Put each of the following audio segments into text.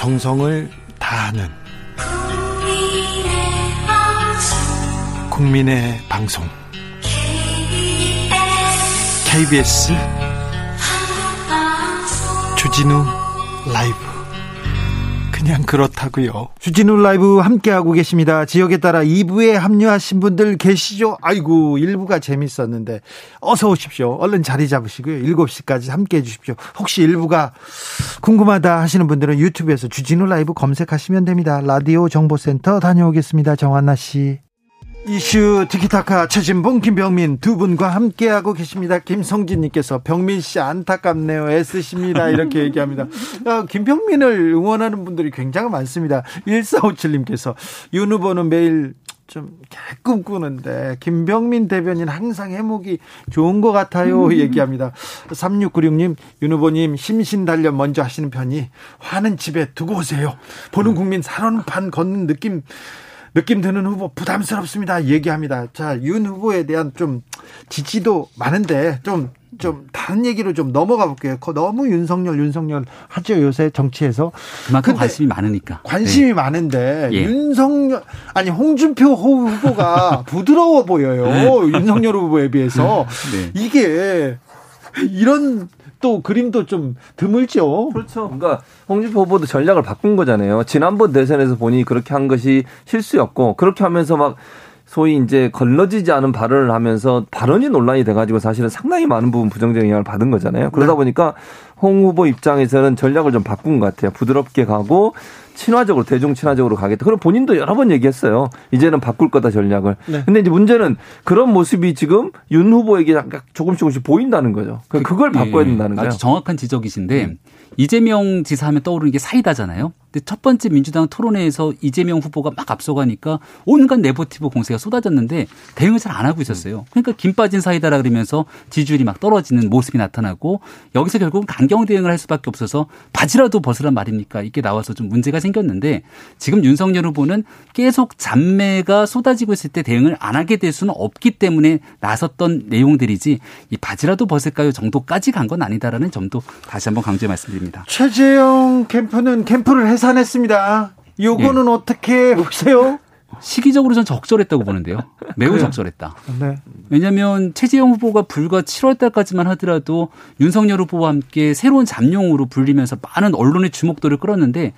정성을 다하는 국민의 방송. KBS 주진우 라이브 그냥 그렇다고요. 주진우 라이브 함께하고 계십니다. 지역에 따라 2부에 합류하신 분들 계시죠? 아이고 1부가 재밌었는데 어서 오십시오. 얼른 자리 잡으시고요. 7시까지 함께해 주십시오. 혹시 1부가 궁금하다 하시는 분들은 유튜브에서 주진우 라이브 검색하시면 됩니다. 라디오 정보센터 다녀오겠습니다. 정한나 씨. 이슈 티키타카 최진봉 김병민 두 분과 함께하고 계십니다. 김성진님께서 병민 씨 안타깝네요. 애쓰십니다. 이렇게 얘기합니다. 어, 김병민을 응원하는 분들이 굉장히 많습니다. 1457님께서 윤 후보는 매일 좀 꿈꾸는데 김병민 대변인 항상 해목이 좋은 것 같아요 얘기합니다. 3696님 윤 후보님 심신단련 먼저 하시는 편이 화는 집에 두고 오세요. 보는 국민 살원판 걷는 느낌 느낌 드는 후보 부담스럽습니다. 얘기합니다. 자, 윤 후보에 대한 좀 지지도 많은데 좀, 좀 다른 얘기로 좀 넘어가 볼게요. 너무 윤석열, 윤석열 하죠. 요새 정치에서. 그만큼 관심이 많으니까. 관심이 네. 많은데 예. 윤석열, 아니, 홍준표 후보가 부드러워 보여요. 윤석열 후보에 비해서. 네. 이게 이런 또 그림도 좀 드물죠. 그렇죠. 그러니까 홍준표 후보도 전략을 바꾼 거잖아요. 지난번 대선에서 보니 그렇게 한 것이 실수였고 그렇게 하면서 막 소위 이제 걸러지지 않은 발언을 하면서 발언이 논란이 돼가지고 사실은 상당히 많은 부분 부정적 영향을 받은 거잖아요. 그러다 네. 보니까 홍 후보 입장에서는 전략을 좀 바꾼 것 같아요. 부드럽게 가고 친화적으로 대중 친화적으로 가겠다. 그럼 본인도 여러 번 얘기했어요. 이제는 바꿀 거다 전략을. 네. 근데 이제 문제는 그런 모습이 지금 윤 후보에게 약간 조금씩 조금씩 보인다는 거죠. 그, 그걸 바꿔야 예. 된다는 거예요. 아주 정확한 지적이신데 음. 이재명 지사 하면 떠오르는 게 사이다잖아요. 근데 첫 번째 민주당 토론회에서 이재명 후보가 막 앞서가니까 온갖 네포티브 공세가 쏟아졌는데 대응을 잘 안 하고 있었어요. 그러니까 김 빠진 사이다라 그러면서 지지율이 막 떨어지는 모습이 나타나고 여기서 결국은 강경 대응을 할 수밖에 없어서 바지라도 벗으란 말입니까? 이게 나와서 좀 문제가 생겼는데 지금 윤석열 후보는 계속 잔매가 쏟아지고 있을 때 대응을 안 하게 될 수는 없기 때문에 나섰던 내용들이지 이 바지라도 벗을까요 정도까지 간 건 아니다라는 점도 다시 한번 강조해 말씀드립니다. 최재형 캠프는 캠프를 해서 해산했습니다. 요거는 예. 어떻게 보세요? 시기적으로 전 적절했다고 보는데요. 매우 그래요? 적절했다. 네. 왜냐하면 최재형 후보가 불과 7월 달까지만 하더라도 윤석열 후보와 함께 새로운 잠룡으로 불리면서 많은 언론의 주목도를 끌었는데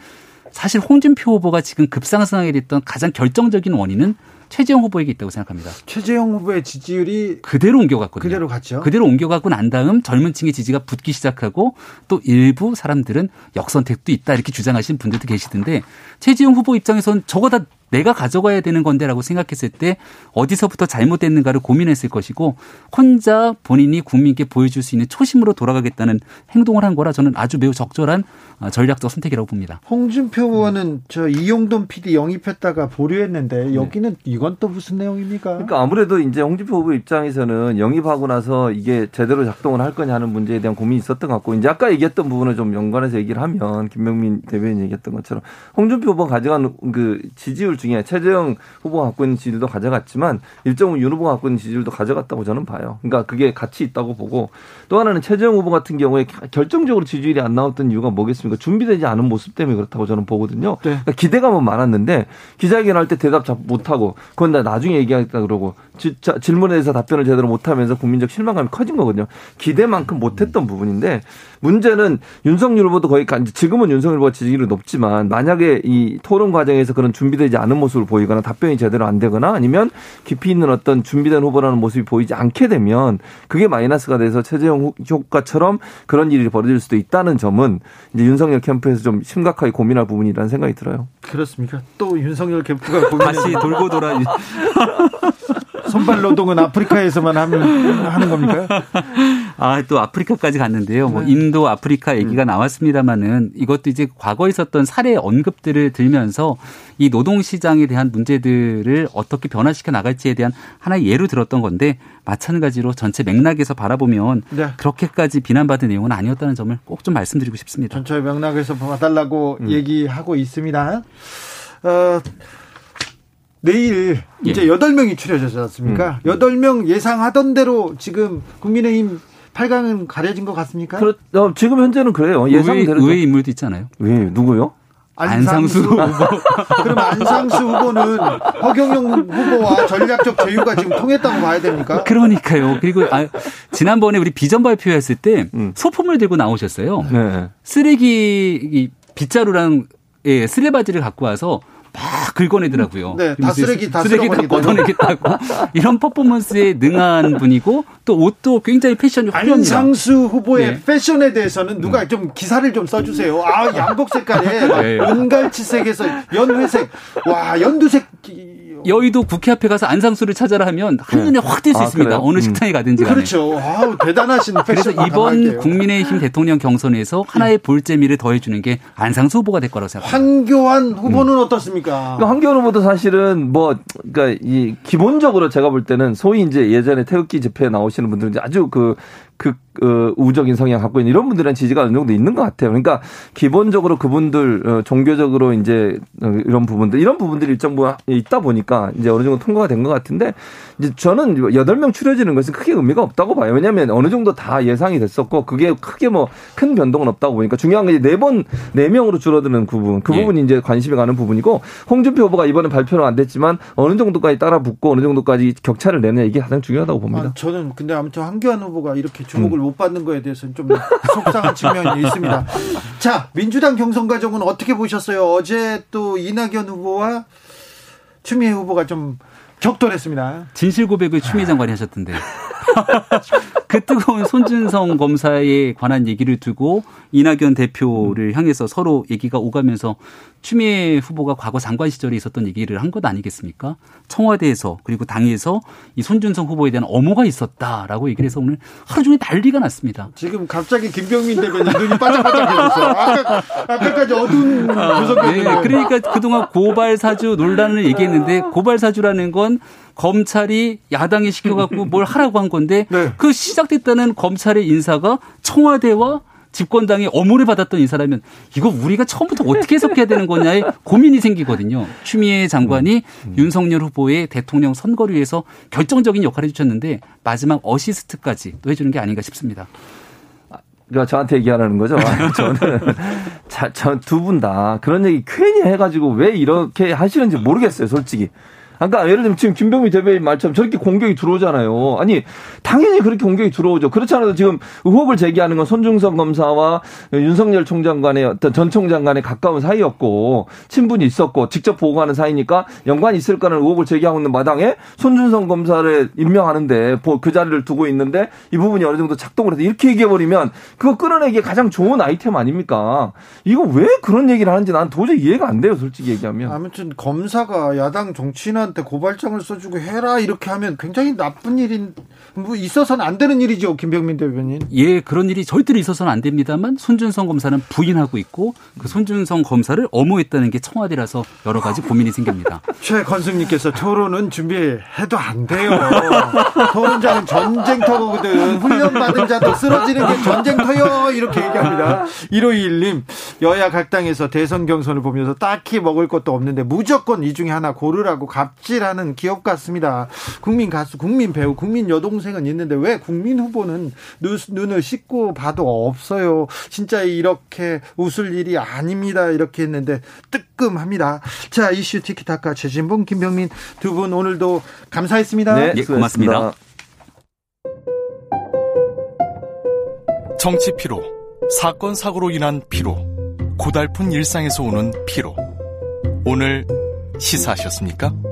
사실 홍준표 후보가 지금 급상승하게 됐던 가장 결정적인 원인은 최재형 후보에게 있다고 생각합니다. 최재형 후보의 지지율이 그대로 옮겨갔거든요. 그대로 갔죠. 그대로 옮겨가고 난 다음 젊은 층의 지지가 붙기 시작하고 또 일부 사람들은 역선택도 있다 이렇게 주장하시는 분들도 계시던데 최재형 후보 입장에선 저거 다 내가 가져가야 되는 건데라고 생각했을 때 어디서부터 잘못됐는가를 고민했을 것이고 혼자 본인이 국민께 보여줄 수 있는 초심으로 돌아가겠다는 행동을 한 거라 저는 아주 매우 적절한 어, 전략적 선택이라고 봅니다. 홍준표 의원은 음. 저 이용돈 PD 영입했다가 보류했는데 네. 여기는 네. 이건 또 무슨 내용입니까? 그러니까 아무래도 이제 홍준표 후보 입장에서는 영입하고 나서 이게 제대로 작동을 할 거냐 하는 문제에 대한 고민이 있었던 것 같고 이제 아까 얘기했던 부분을 좀 연관해서 얘기를 하면 김명민 대변인 얘기했던 것처럼 홍준표 후보 가져간 그 지지율 중에 최재형 후보가 갖고 있는 지지율도 가져갔지만 일정은 윤 후보가 갖고 있는 지지율도 가져갔다고 저는 봐요. 그러니까 그게 같이 있다고 보고 또 하나는 최재형 후보 같은 경우에 결정적으로 지지율이 안 나왔던 이유가 뭐겠습니까? 준비되지 않은 모습 때문에 그렇다고 저는 보거든요. 네. 그러니까 기대감은 많았는데 기자회견 할 때 대답 못하고 그건 나 나중에 얘기하겠다 그러고 지, 자, 질문에 대해서 답변을 제대로 못하면서 국민적 실망감이 커진 거거든요. 기대만큼 못했던 부분인데 문제는 윤석열 후보도 거의 지금은 윤석열 후보가 지지율이 높지만 만약에 이 토론 과정에서 그런 준비되지 않은 모습을 보이거나 답변이 제대로 안 되거나 아니면 깊이 있는 어떤 준비된 후보라는 모습이 보이지 않게 되면 그게 마이너스가 돼서 최재형 효과처럼 그런 일이 벌어질 수도 있다는 점은 이제 윤석열 캠프에서 좀 심각하게 고민할 부분이라는 생각이 들어요. 그렇습니까? 또 윤석열 캠프가 고민 다시 돌고 돌아 손발 노동은 아프리카에서만 하면 하는 겁니까? 아, 또 아프리카까지 갔는데요. 뭐 네. 인도, 아프리카 얘기가 음. 나왔습니다마는 이것도 이제 과거에 있었던 사례 언급들을 들면서 이 노동 시장에 대한 문제들을 어떻게 변화시켜 나갈지에 대한 하나의 예로 들었던 건데 마찬가지로 전체 맥락에서 바라보면 네. 그렇게까지 비난받은 내용은 아니었다는 점을 꼭 좀 말씀드리고 싶습니다. 전체 맥락에서 봐달라고 음. 얘기하고 있습니다. 어, 내일 예. 이제 여덟 명이 추려졌지 않습니까? 음. 여덟 명 예상하던 대로 지금 국민의힘 8강은 가려진 것 같습니까? 그렇, 어, 지금 현재는 그래요. 예상대로. 의외 인물도 있잖아요. 왜, 누구요? 안상수, 후보. 그럼 안상수 후보는 허경영 후보와 전략적 제휴가 지금 통했다고 봐야 됩니까? 그러니까요. 그리고 아, 지난번에 우리 비전 발표했을 때 음. 소품을 들고 나오셨어요. 네. 쓰레기 빗자루랑 예, 쓰레바지를 갖고 와서 막 긁어내더라고요. 네, 다 쓰레기 다 쓰레기 다 걷어내겠다고 이런 퍼포먼스에 능한 분이고 또 옷도 굉장히 패션이 화려합니다. 안상수 후보의 네. 패션에 대해서는 누가 음. 좀 기사를 좀 써주세요. 아 양복 색깔에 네. 은갈치색에서 연회색, 와 연두색 여의도 국회 앞에 가서 안상수를 찾아라 하면 한눈에 네. 확뜰 수 아, 있습니다. 그래요? 어느 음. 식당에 가든지 간에. 그렇죠. 아우, 대단하신 그래서 이번 국민의힘 대통령 경선에서 하나의 볼재미를 더해주는 게 안상수 후보가 될 거라고 생각합니다. 황교안 후보는 음. 어떻습니까? 황교안 후보도 사실은 뭐 그러니까 이 기본적으로 제가 볼 때는 소위 이제 예전에 태극기 집회에 나오시는 분들은 아주 그 극 어, 우적인 성향 갖고 있는 이런 분들은 지지가 어느 정도 있는 것 같아요. 그러니까 기본적으로 그분들 어, 종교적으로 이제 어, 이런 부분들 이런 부분들이 일정 부분 있다 보니까 이제 어느 정도 통과가 된 것 같은데 이제 저는 여덟 명 추려지는 것은 크게 의미가 없다고 봐요. 왜냐하면 어느 정도 다 예상이 됐었고 그게 크게 뭐 큰 변동은 없다고 보니까 중요한 게 네 번 네 명으로 줄어드는 부분 그 예. 부분이 이제 관심이 가는 부분이고 홍준표 후보가 이번에 발표는 안 됐지만 어느 정도까지 따라 붙고 어느 정도까지 격차를 내느냐 이게 가장 중요하다고 봅니다. 아, 저는 근데 아무튼 황교안 후보가 이렇게 주목을 음. 못 받는 거에 대해서는 좀 속상한 측면이 있습니다. 자, 민주당 경선 과정은 어떻게 보셨어요? 어제 또 이낙연 후보와 추미애 후보가 좀 격돌했습니다. 진실 고백을 추미애 장관이 하셨던데. 그 뜨거운 손준성 검사에 관한 얘기를 두고 이낙연 대표를 향해서 서로 얘기가 오가면서 추미애 후보가 과거 장관 시절에 있었던 얘기를 한 것 아니겠습니까? 청와대에서 그리고 당에서 이 손준성 후보에 대한 엄호가 있었다라고 얘기를 해서 오늘 하루 종일 난리가 났습니다. 지금 갑자기 김병민 대변인 눈이 반짝반짝해졌어요. 아까, 아까까지 어두운 구석이었는데. 네, 그러니까 그동안 고발 사주 논란을 얘기했는데 고발 사주라는 건 검찰이 야당에 시켜갖고 뭘 하라고 한 건데 네. 그 시작됐다는 검찰의 인사가 청와대와 집권당이 어무를 받았던 인사라면 이거 우리가 처음부터 어떻게 해석해야 되는 거냐에 고민이 생기거든요. 추미애 장관이 음. 음. 윤석열 후보의 대통령 선거를 위해서 결정적인 역할을 해주셨는데 마지막 어시스트까지 또 해주는 게 아닌가 싶습니다. 그러니까 저한테 얘기하라는 거죠. 저는 두분 다 그런 얘기 괜히 해가지고 왜 이렇게 하시는지 모르겠어요, 솔직히. 그러니까 예를 들면 지금 김병미 대변인 말처럼 저렇게 공격이 들어오잖아요. 아니 당연히 그렇게 공격이 들어오죠. 그렇지 않아도 지금 의혹을 제기하는 건 손중성 검사와 윤석열 총장 간의 어떤 전 총장 간의 가까운 사이였고 친분이 있었고 직접 보고하는 사이니까 연관이 있을 거라는 의혹을 제기하고 있는 마당에 손준성 검사를 임명하는데 그 자리를 두고 있는데 이 부분이 어느 정도 작동을 해서 이렇게 얘기해버리면 그거 끌어내기 가장 좋은 아이템 아닙니까? 이거 왜 그런 얘기를 하는지 난 도저히 이해가 안 돼요. 솔직히 얘기하면. 아무튼 검사가 야당 정치인한 사람한테 고발장을 써주고 해라 이렇게 하면 굉장히 나쁜 일인 뭐 있어서는 안 되는 일이죠 김병민 대변인. 예 그런 일이 절대로 있어서는 안 됩니다만 손준성 검사는 부인하고 있고 그 손준성 검사를 엄호했다는 게 청와대라서 여러 가지 고민이 생깁니다. 최건승님께서 토론은 준비해도 안 돼요. 토론자는 전쟁터거든. 훈련 받은 자도 쓰러지는 게 전쟁터요. 이렇게 얘기합니다. 1521님 여야 각 당에서 대선 경선을 보면서 딱히 먹을 것도 없는데 무조건 이 중에 하나 고르라고 갑 갑질하는 기업 같습니다. 국민 가수, 국민 배우, 국민 여동생은 있는데 왜 국민 후보는 눈 을 씻고 봐도 없어요. 진짜 이렇게 웃을 일이 아닙니다. 이렇게 했는데 뜨끔합니다. 자, 이슈 티키타카 최진봉, 김병민 두 분 오늘도 감사했습니다. 네, 예, 고맙습니다. 정치 피로, 사건 사고로 인한 피로, 고달픈 일상에서 오는 피로. 오늘 시사하셨습니까?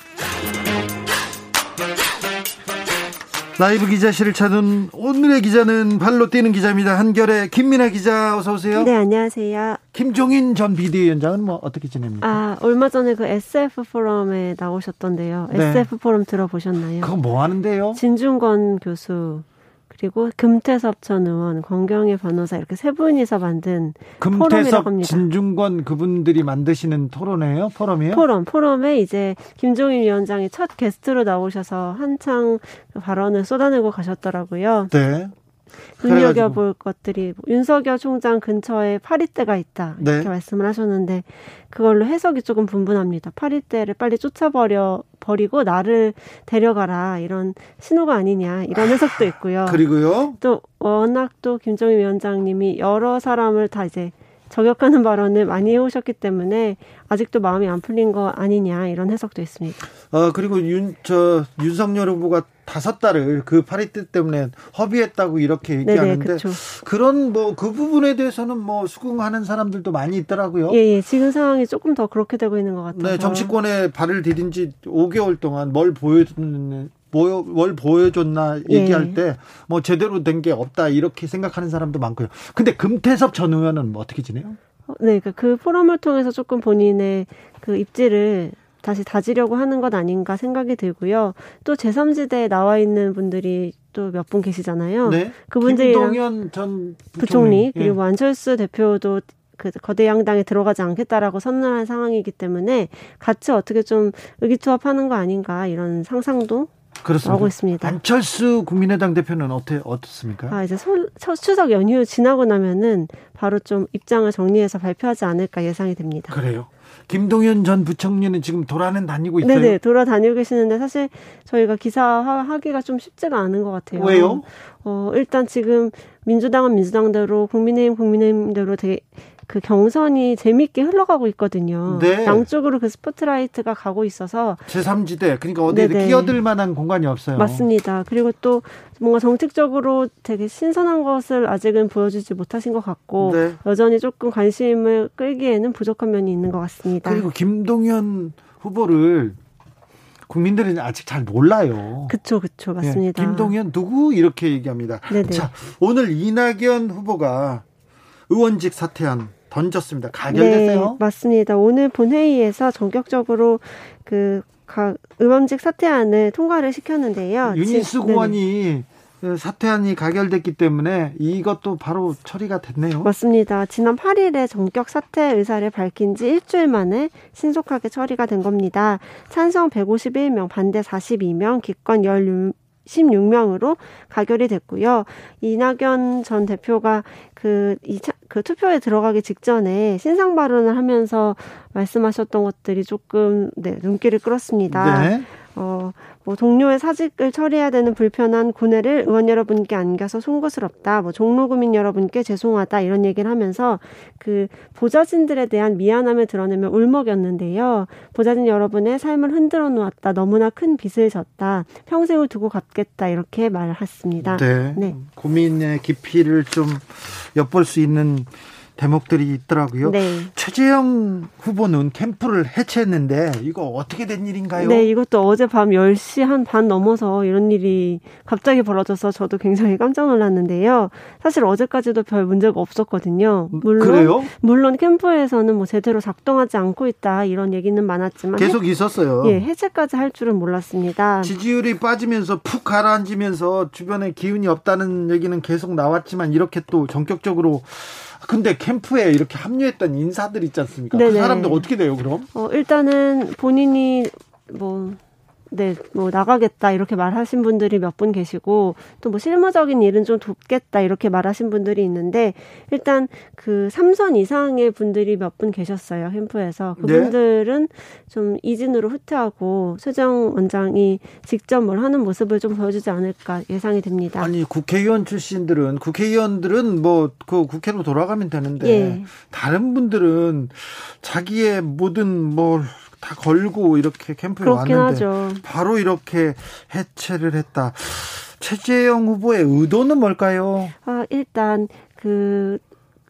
라이브 기자실을 찾은 오늘의 기자는 발로 뛰는 기자입니다. 한결의 김민아 기자 어서 오세요. 네, 안녕하세요. 김종인 전 비대위원장은 뭐 어떻게 지냅니까? 아, 얼마 전에 그 SF 포럼에 나오셨던데요. 네. SF 포럼 들어보셨나요? 그거 뭐 하는데요? 진중권 교수 그리고 금태섭 전 의원, 권경희 변호사 이렇게 세 분이서 만든 포럼이라고 금태섭, 합니다. 진중권 그분들이 만드시는 토론회예요? 포럼이에요? 포럼, 포럼에 이제 김종인 위원장이 첫 게스트로 나오셔서 한창 발언을 쏟아내고 가셨더라고요. 네. 눈여겨볼 것들이 뭐 윤석열 총장 근처에 파리떼가 있다 이렇게 네. 말씀을 하셨는데 그걸로 해석이 조금 분분합니다. 파리떼를 빨리 쫓아버려 버리고 나를 데려가라 이런 신호가 아니냐 이런 해석도 있고요. 그리고요. 또 워낙 또 김정인 위원장님이 여러 사람을 다 이제 저격하는 발언을 많이 해오셨기 때문에 아직도 마음이 안 풀린 거 아니냐 이런 해석도 있습니다. 어 그리고 윤 저 윤석열 후보가 다섯 달을 그 파리떼 때문에 허비했다고 이렇게 네네, 얘기하는데 그렇죠. 그런 뭐 그 부분에 대해서는 뭐 수긍하는 사람들도 많이 있더라고요. 예, 예. 지금 상황이 조금 더 그렇게 되고 있는 것 같아서. 네, 정치권에 발을 디딘 지 5개월 동안 뭘 보여줬는 뭐, 뭘 보여줬나 얘기할 예. 때뭐 제대로 된 게 없다 이렇게 생각하는 사람도 많고요. 근데 금태섭 전 의원은 뭐 어떻게 지내요? 어, 네, 그 그 포럼을 통해서 조금 본인의 그 입지를 다시 다지려고 하는 것 아닌가 생각이 들고요. 또 제3지대에 나와 있는 분들이 또 몇 분 계시잖아요. 네. 그분들이랑 김동연 전 부총리 부총리 예. 그리고 안철수 대표도 그 거대 양당에 들어가지 않겠다라고 선언한 상황이기 때문에 같이 어떻게 좀 의기투합하는 거 아닌가 이런 상상도 그렇습니다. 나오고 있습니다. 안철수 국민의당 대표는 어때 어떻습니까? 아 이제 설, 첫 추석 연휴 지나고 나면은 바로 좀 입장을 정리해서 발표하지 않을까 예상이 됩니다. 그래요. 김동연 전 부총리는 지금 돌아는 다니고 있어요. 네네 돌아다니고 계시는데 사실 저희가 기사하기가 좀 쉽지가 않은 것 같아요. 왜요? 어 일단 지금 민주당은 민주당대로 국민의힘 국민의힘대로 되게 그 경선이 재밌게 흘러가고 있거든요. 네. 양쪽으로 그 스포트라이트가 가고 있어서 제3지대 그러니까 어디에. 끼어들 만한 공간이 없어요. 맞습니다. 그리고 또 뭔가 정책적으로 되게 신선한 것을 아직은 보여주지 못하신 것 같고 네. 여전히 조금 관심을 끌기에는 부족한 면이 있는 것 같습니다. 그리고 김동연 후보를 국민들은 아직 잘 몰라요. 그쵸 그쵸 맞습니다. 예, 김동연 누구 이렇게 얘기합니다. 네네. 자 오늘 이낙연 후보가 의원직 사퇴안 던졌습니다. 가결됐어요. 네, 맞습니다. 오늘 본회의에서 전격적으로 그각 의원직 사퇴안을 통과를 시켰는데요. 네네. 의원이 사퇴안이 가결됐기 때문에 이것도 바로 처리가 됐네요. 맞습니다. 지난 8일에 전격 사퇴 의사를 밝힌 지 일주일 만에 신속하게 처리가 된 겁니다. 찬성 151명, 반대 42명, 기권 16명으로 가결이 됐고요. 이낙연 전 대표가 그, 그 투표에 들어가기 직전에 신상 발언을 하면서 말씀하셨던 것들이 조금 네, 눈길을 끌었습니다. 네. 어, 뭐 동료의 사직을 처리해야 되는 불편한 고뇌를 의원 여러분께 안겨서 송구스럽다. 뭐 종로 구민 여러분께 죄송하다 이런 얘기를 하면서 그 보좌진들에 대한 미안함을 드러내며 울먹였는데요. 보좌진 여러분의 삶을 흔들어 놓았다. 너무나 큰 빚을 졌다. 평생을 두고 갚겠다 이렇게 말했습니다. 네. 네. 고민의 깊이를 좀 엿볼 수 있는 대목들이 있더라고요. 네. 최재형 후보는 캠프를 해체했는데 이거 어떻게 된 일인가요? 네, 이것도 어제 밤 10시 한 반 넘어서 이런 일이 갑자기 벌어져서 저도 굉장히 깜짝 놀랐는데요. 사실 어제까지도 별 문제가 없었거든요. 물론 그래요? 물론 캠프에서는 뭐 제대로 작동하지 않고 있다 이런 얘기는 많았지만 계속 있었어요. 해, 예, 해체까지 할 줄은 몰랐습니다. 지지율이 빠지면서 푹 가라앉으면서 주변에 기운이 없다는 얘기는 계속 나왔지만 이렇게 또 전격적으로 근데 캠프에 이렇게 합류했던 인사들 있지 않습니까? 그 네네. 사람들 어떻게 돼요, 그럼? 어, 일단은 본인이 뭐, 네, 뭐, 나가겠다, 이렇게 말하신 분들이 몇 분 계시고, 또 뭐, 실무적인 일은 좀 돕겠다, 이렇게 말하신 분들이 있는데, 일단 그 3선 이상의 분들이 몇 분 계셨어요, 캠프에서. 네. 그분들은 좀 이진으로 후퇴하고, 최정 원장이 직접 뭘 하는 모습을 좀 보여주지 않을까 예상이 됩니다. 아니 국회의원 출신들은 국회의원들은 뭐 그 국회로 돌아가면 되는데 예. 다른 분들은 자기의 모든 뭘 다 걸고 이렇게 캠프에 왔는데 하죠. 바로 이렇게 해체를 했다. 최재형 후보의 의도는 뭘까요? 아, 일단 그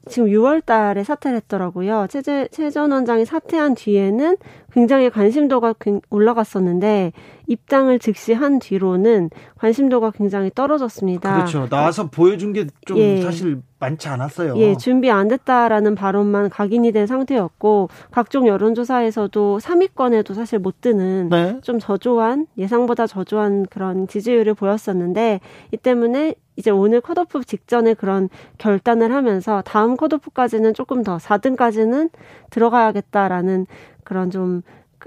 지금 6월 달에 사퇴를 했더라고요. 최재, 최전 원장이 사퇴한 뒤에는 굉장히 관심도가 올라갔었는데 입당을 즉시 한 뒤로는 관심도가 굉장히 떨어졌습니다. 그렇죠. 나와서 보여준 게좀 예. 사실 많지 않았어요. 예, 준비 안 됐다라는 발언만 각인이 된 상태였고 각종 여론조사에서도 3위권에도 사실 못 드는 네. 좀 저조한 예상보다 저조한 그런 지지율을 보였었는데 이 때문에 이제 오늘 컷오프 직전에 그런 결단을 하면서 다음 컷오프까지는 조금 더 4등까지는 들어가야겠다라는 그런 좀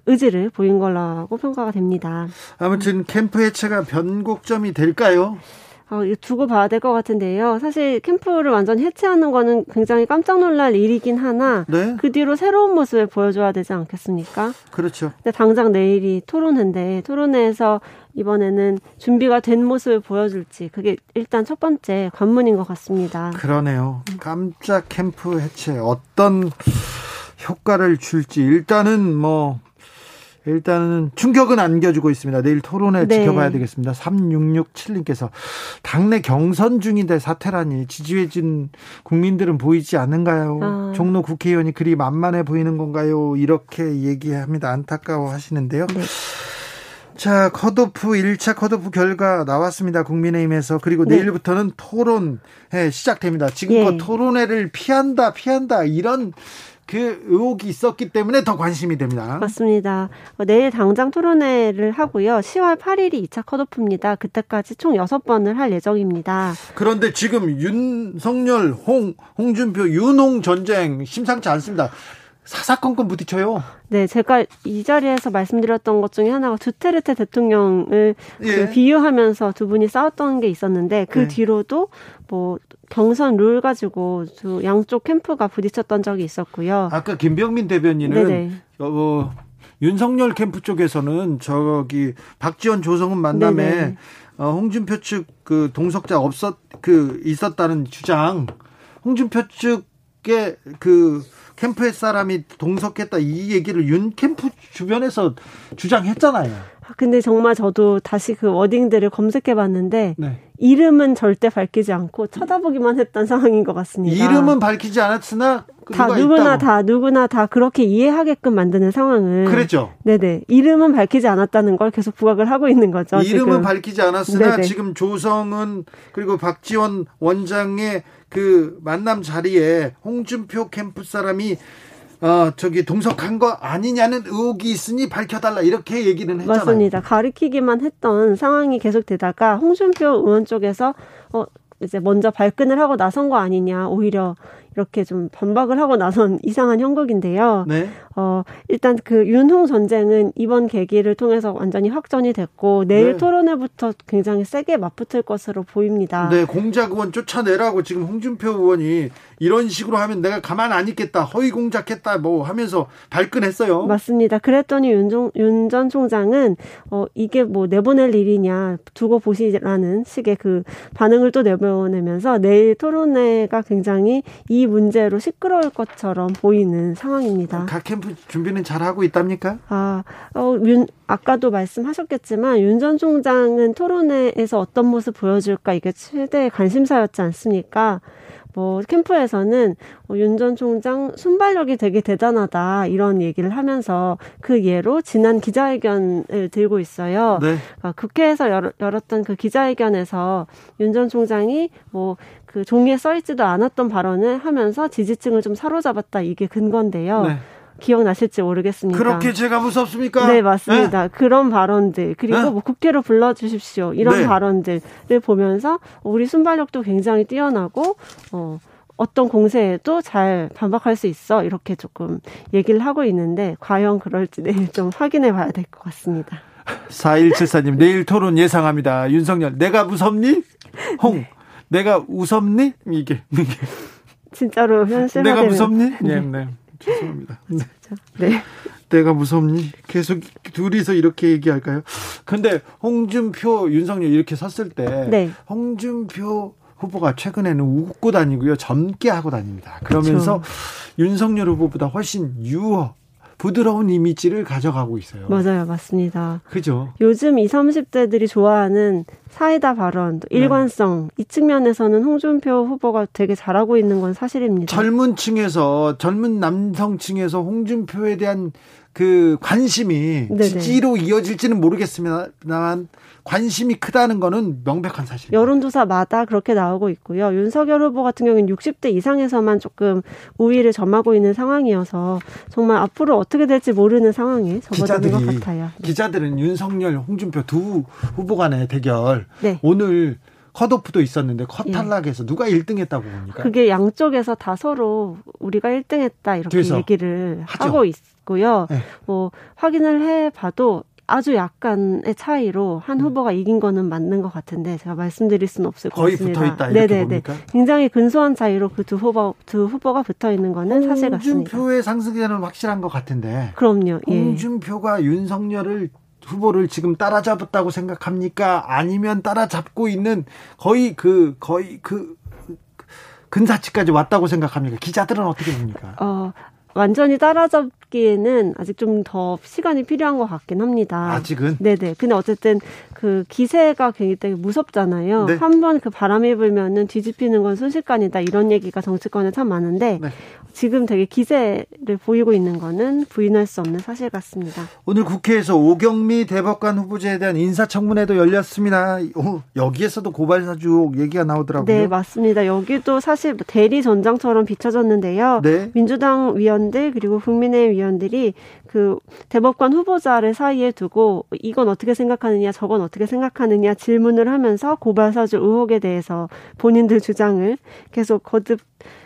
의지를 보인 걸로 평가가 됩니다. 아무튼 캠프 해체가 변곡점이 될까요? 어, 두고 봐야 될 것 같은데요. 사실 캠프를 완전 해체하는 거는 굉장히 깜짝 놀랄 일이긴 하나 네? 그 뒤로 새로운 모습을 보여줘야 되지 않겠습니까? 그렇죠. 근데 당장 내일이 토론회인데 토론회에서 이번에는 준비가 된 모습을 보여줄지 그게 일단 첫 번째 관문인 것 같습니다. 그러네요. 깜짝 캠프 해체 어떤 효과를 줄지 일단은 뭐 일단은 충격은 안겨주고 있습니다. 내일 토론회 네. 지켜봐야 되겠습니다. 3667님께서 당내 경선 중인데 사퇴라니 지지해준 국민들은 보이지 않는가요? 아. 종로 국회의원이 그리 만만해 보이는 건가요? 이렇게 얘기합니다. 안타까워 하시는데요. 네. 자, 컷오프 1차 컷오프 결과 나왔습니다. 국민의힘에서. 그리고 네. 내일부터는 토론회 시작됩니다. 지금껏 예. 토론회를 피한다, 피한다, 이런 그 의혹이 있었기 때문에 더 관심이 됩니다. 맞습니다. 어, 내일 당장 토론회를 하고요. 10월 8일이 2차 컷오프입니다. 그때까지 총 6번을 할 예정입니다. 그런데 지금 윤석열, 홍, 홍준표, 윤홍 전쟁 심상치 않습니다. 사사건건 부딪혀요. 네, 제가 이 자리에서 말씀드렸던 것 중에 하나가 두테르테 대통령을 그 예. 그 비유하면서 두 분이 싸웠던 게 있었는데 그 예. 뒤로도 뭐 경선 룰 가지고 두 양쪽 캠프가 부딪혔던 적이 있었고요. 아까 김병민 대변인은 네네. 어, 윤석열 캠프 쪽에서는 저기 박지원 조성은 만남에 어, 홍준표 측 그 동석자 없었 그 있었다는 주장 홍준표 측의 그 캠프의 사람이 동석했다 이 얘기를 윤 캠프 주변에서 주장했잖아요. 아, 근데 정말 저도 다시 그 워딩들을 검색해 봤는데 네. 이름은 절대 밝히지 않고 쳐다보기만 했던 상황인 것 같습니다. 이름은 밝히지 않았으나 다 누구나 있다고. 다 누구나 다 그렇게 이해하게끔 만드는 상황을 그랬죠. 네네 이름은 밝히지 않았다는 걸 계속 부각을 하고 있는 거죠. 이름은 지금. 밝히지 않았으나 네네. 지금 조성은 그리고 박지원 원장의 그 만남 자리에 홍준표 캠프 사람이 어, 저기 동석한 거 아니냐는 의혹이 있으니 밝혀달라 이렇게 얘기는 했잖아요. 맞습니다. 가리키기만 했던 상황이 계속되다가 홍준표 의원 쪽에서 어 이제 먼저 발끈을 하고 나선 거 아니냐 오히려 이렇게 좀 반박을 하고 나선 이상한 형국인데요. 네. 어, 일단 그 윤홍 전쟁은 이번 계기를 통해서 완전히 확전이 됐고 내일 네. 토론회부터 굉장히 세게 맞붙을 것으로 보입니다. 네, 공작 의원 쫓아내라고 지금 홍준표 의원이 이런 식으로 하면 내가 가만 안 있겠다. 허위 공작했다 뭐 하면서 발끈했어요. 맞습니다. 그랬더니 윤 전 총장은 어 이게 뭐 내보낼 일이냐 두고 보시라는 식의 그 반응을 또 내보내면서 내일 토론회가 굉장히 이 문제로 시끄러울 것처럼 보이는 상황입니다. 각 캠프 준비는 잘 하고 있답니까? 아, 어, 윤 아까도 말씀하셨겠지만 윤 전 총장은 토론회에서 어떤 모습 보여줄까 이게 최대의 관심사였지 않습니까? 뭐 캠프에서는 뭐 윤전 총장 순발력이 되게 대단하다 이런 얘기를 하면서 그 예로 지난 기자회견을 들고 있어요. 네. 그러니까 국회에서 열었던 그 기자회견에서 윤 전 총장이 뭐 그 종이에 써 있지도 않았던 발언을 하면서 지지층을 좀 사로잡았다 이게 근건데요. 네. 기억나실지 모르겠습니다. 그렇게 제가 무섭습니까? 네, 맞습니다. 네? 그런 발언들, 그리고 네? 뭐 국회로 불러 주십시오. 이런 네. 발언들을 보면서 우리 순발력도 굉장히 뛰어나고, 어, 어떤 공세에도 잘 반박할 수 있어. 이렇게 조금 얘기를 하고 있는데, 과연 그럴지 내일 좀 확인해 봐야 될 것 같습니다. 4174님, 내일 토론 예상합니다. 윤석열, 내가 무섭니? 홍, 네. 내가 우섭니? 이게, 이게. 진짜로 현실화되면. 내가 무섭니? 네, 네. 죄송합니다. 네. 네. 내가 무섭니? 계속 둘이서 이렇게 얘기할까요? 근데 홍준표, 윤석열 이렇게 섰을 때 네. 홍준표 후보가 최근에는 웃고 다니고요. 젊게 하고 다닙니다. 그러면서 그렇죠. 윤석열 후보보다 훨씬 유어 부드러운 이미지를 가져가고 있어요. 맞아요. 맞습니다. 그죠. 요즘 20, 30대들이 좋아하는 사이다 발언, 네. 일관성 네. 이 측면에서는 홍준표 후보가 되게 잘하고 있는 건 사실입니다. 젊은 층에서 젊은 남성층에서 홍준표에 대한 그 관심이 네네. 지지로 이어질지는 모르겠습니다만 관심이 크다는 거는 명백한 사실입니다. 여론조사마다 그렇게 나오고 있고요. 윤석열 후보 같은 경우는 60대 이상에서만 조금 우위를 점하고 있는 상황이어서 정말 앞으로 어떻게 될지 모르는 상황에 접어드는 것 같아요. 네. 기자들은 윤석열, 홍준표 두 후보 간의 대결 네. 오늘 컷오프도 있었는데 컷 탈락해서 누가 1등 했다고 봅니까? 그게 양쪽에서 다 서로 우리가 1등 했다 이렇게 뒤에서 얘기를 하죠. 하고 있고요. 네. 뭐 확인을 해 봐도 아주 약간의 차이로 한 후보가 이긴 거는 맞는 것 같은데 제가 말씀드릴 수는 없을 것 거의 같습니다. 붙어 있다 이렇게 네네네. 봅니까? 굉장히 근소한 차이로 그 두 후보 두 후보가 붙어 있는 거는 사실 같습니다. 홍준표의 상승세는 확실한 것 같은데 그럼요. 예. 홍준표가 윤석열을 후보를 지금 따라잡았다고 생각합니까? 아니면 따라잡고 있는 거의 그 거의 그 근사치까지 왔다고 생각합니까? 기자들은 어떻게 봅니까? 어, 완전히 따라잡기에는 아직 좀 더 시간이 필요한 것 같긴 합니다. 아직은 네네. 근데 어쨌든 그 기세가 굉장히 무섭잖아요. 네. 한번 그 바람이 불면은 뒤집히는 건 순식간이다. 이런 얘기가 정치권에 참 많은데 네. 지금 되게 기세를 보이고 있는 거는 부인할 수 없는 사실 같습니다. 오늘 국회에서 오경미 대법관 후보자에 대한 인사청문회도 열렸습니다. 오, 여기에서도 고발 사주 얘기가 나오더라고요. 네, 맞습니다. 여기도 사실 뭐 대리 전장처럼 비춰졌는데요. 네. 민주당 위원 들 그리고 국민의힘 위원들이 그 대법관 후보자를 사이에 두고 이건 어떻게 생각하느냐 저건 어떻게 생각하느냐 질문을 하면서 고발사주 의혹에 대해서 본인들 주장을 계속 거듭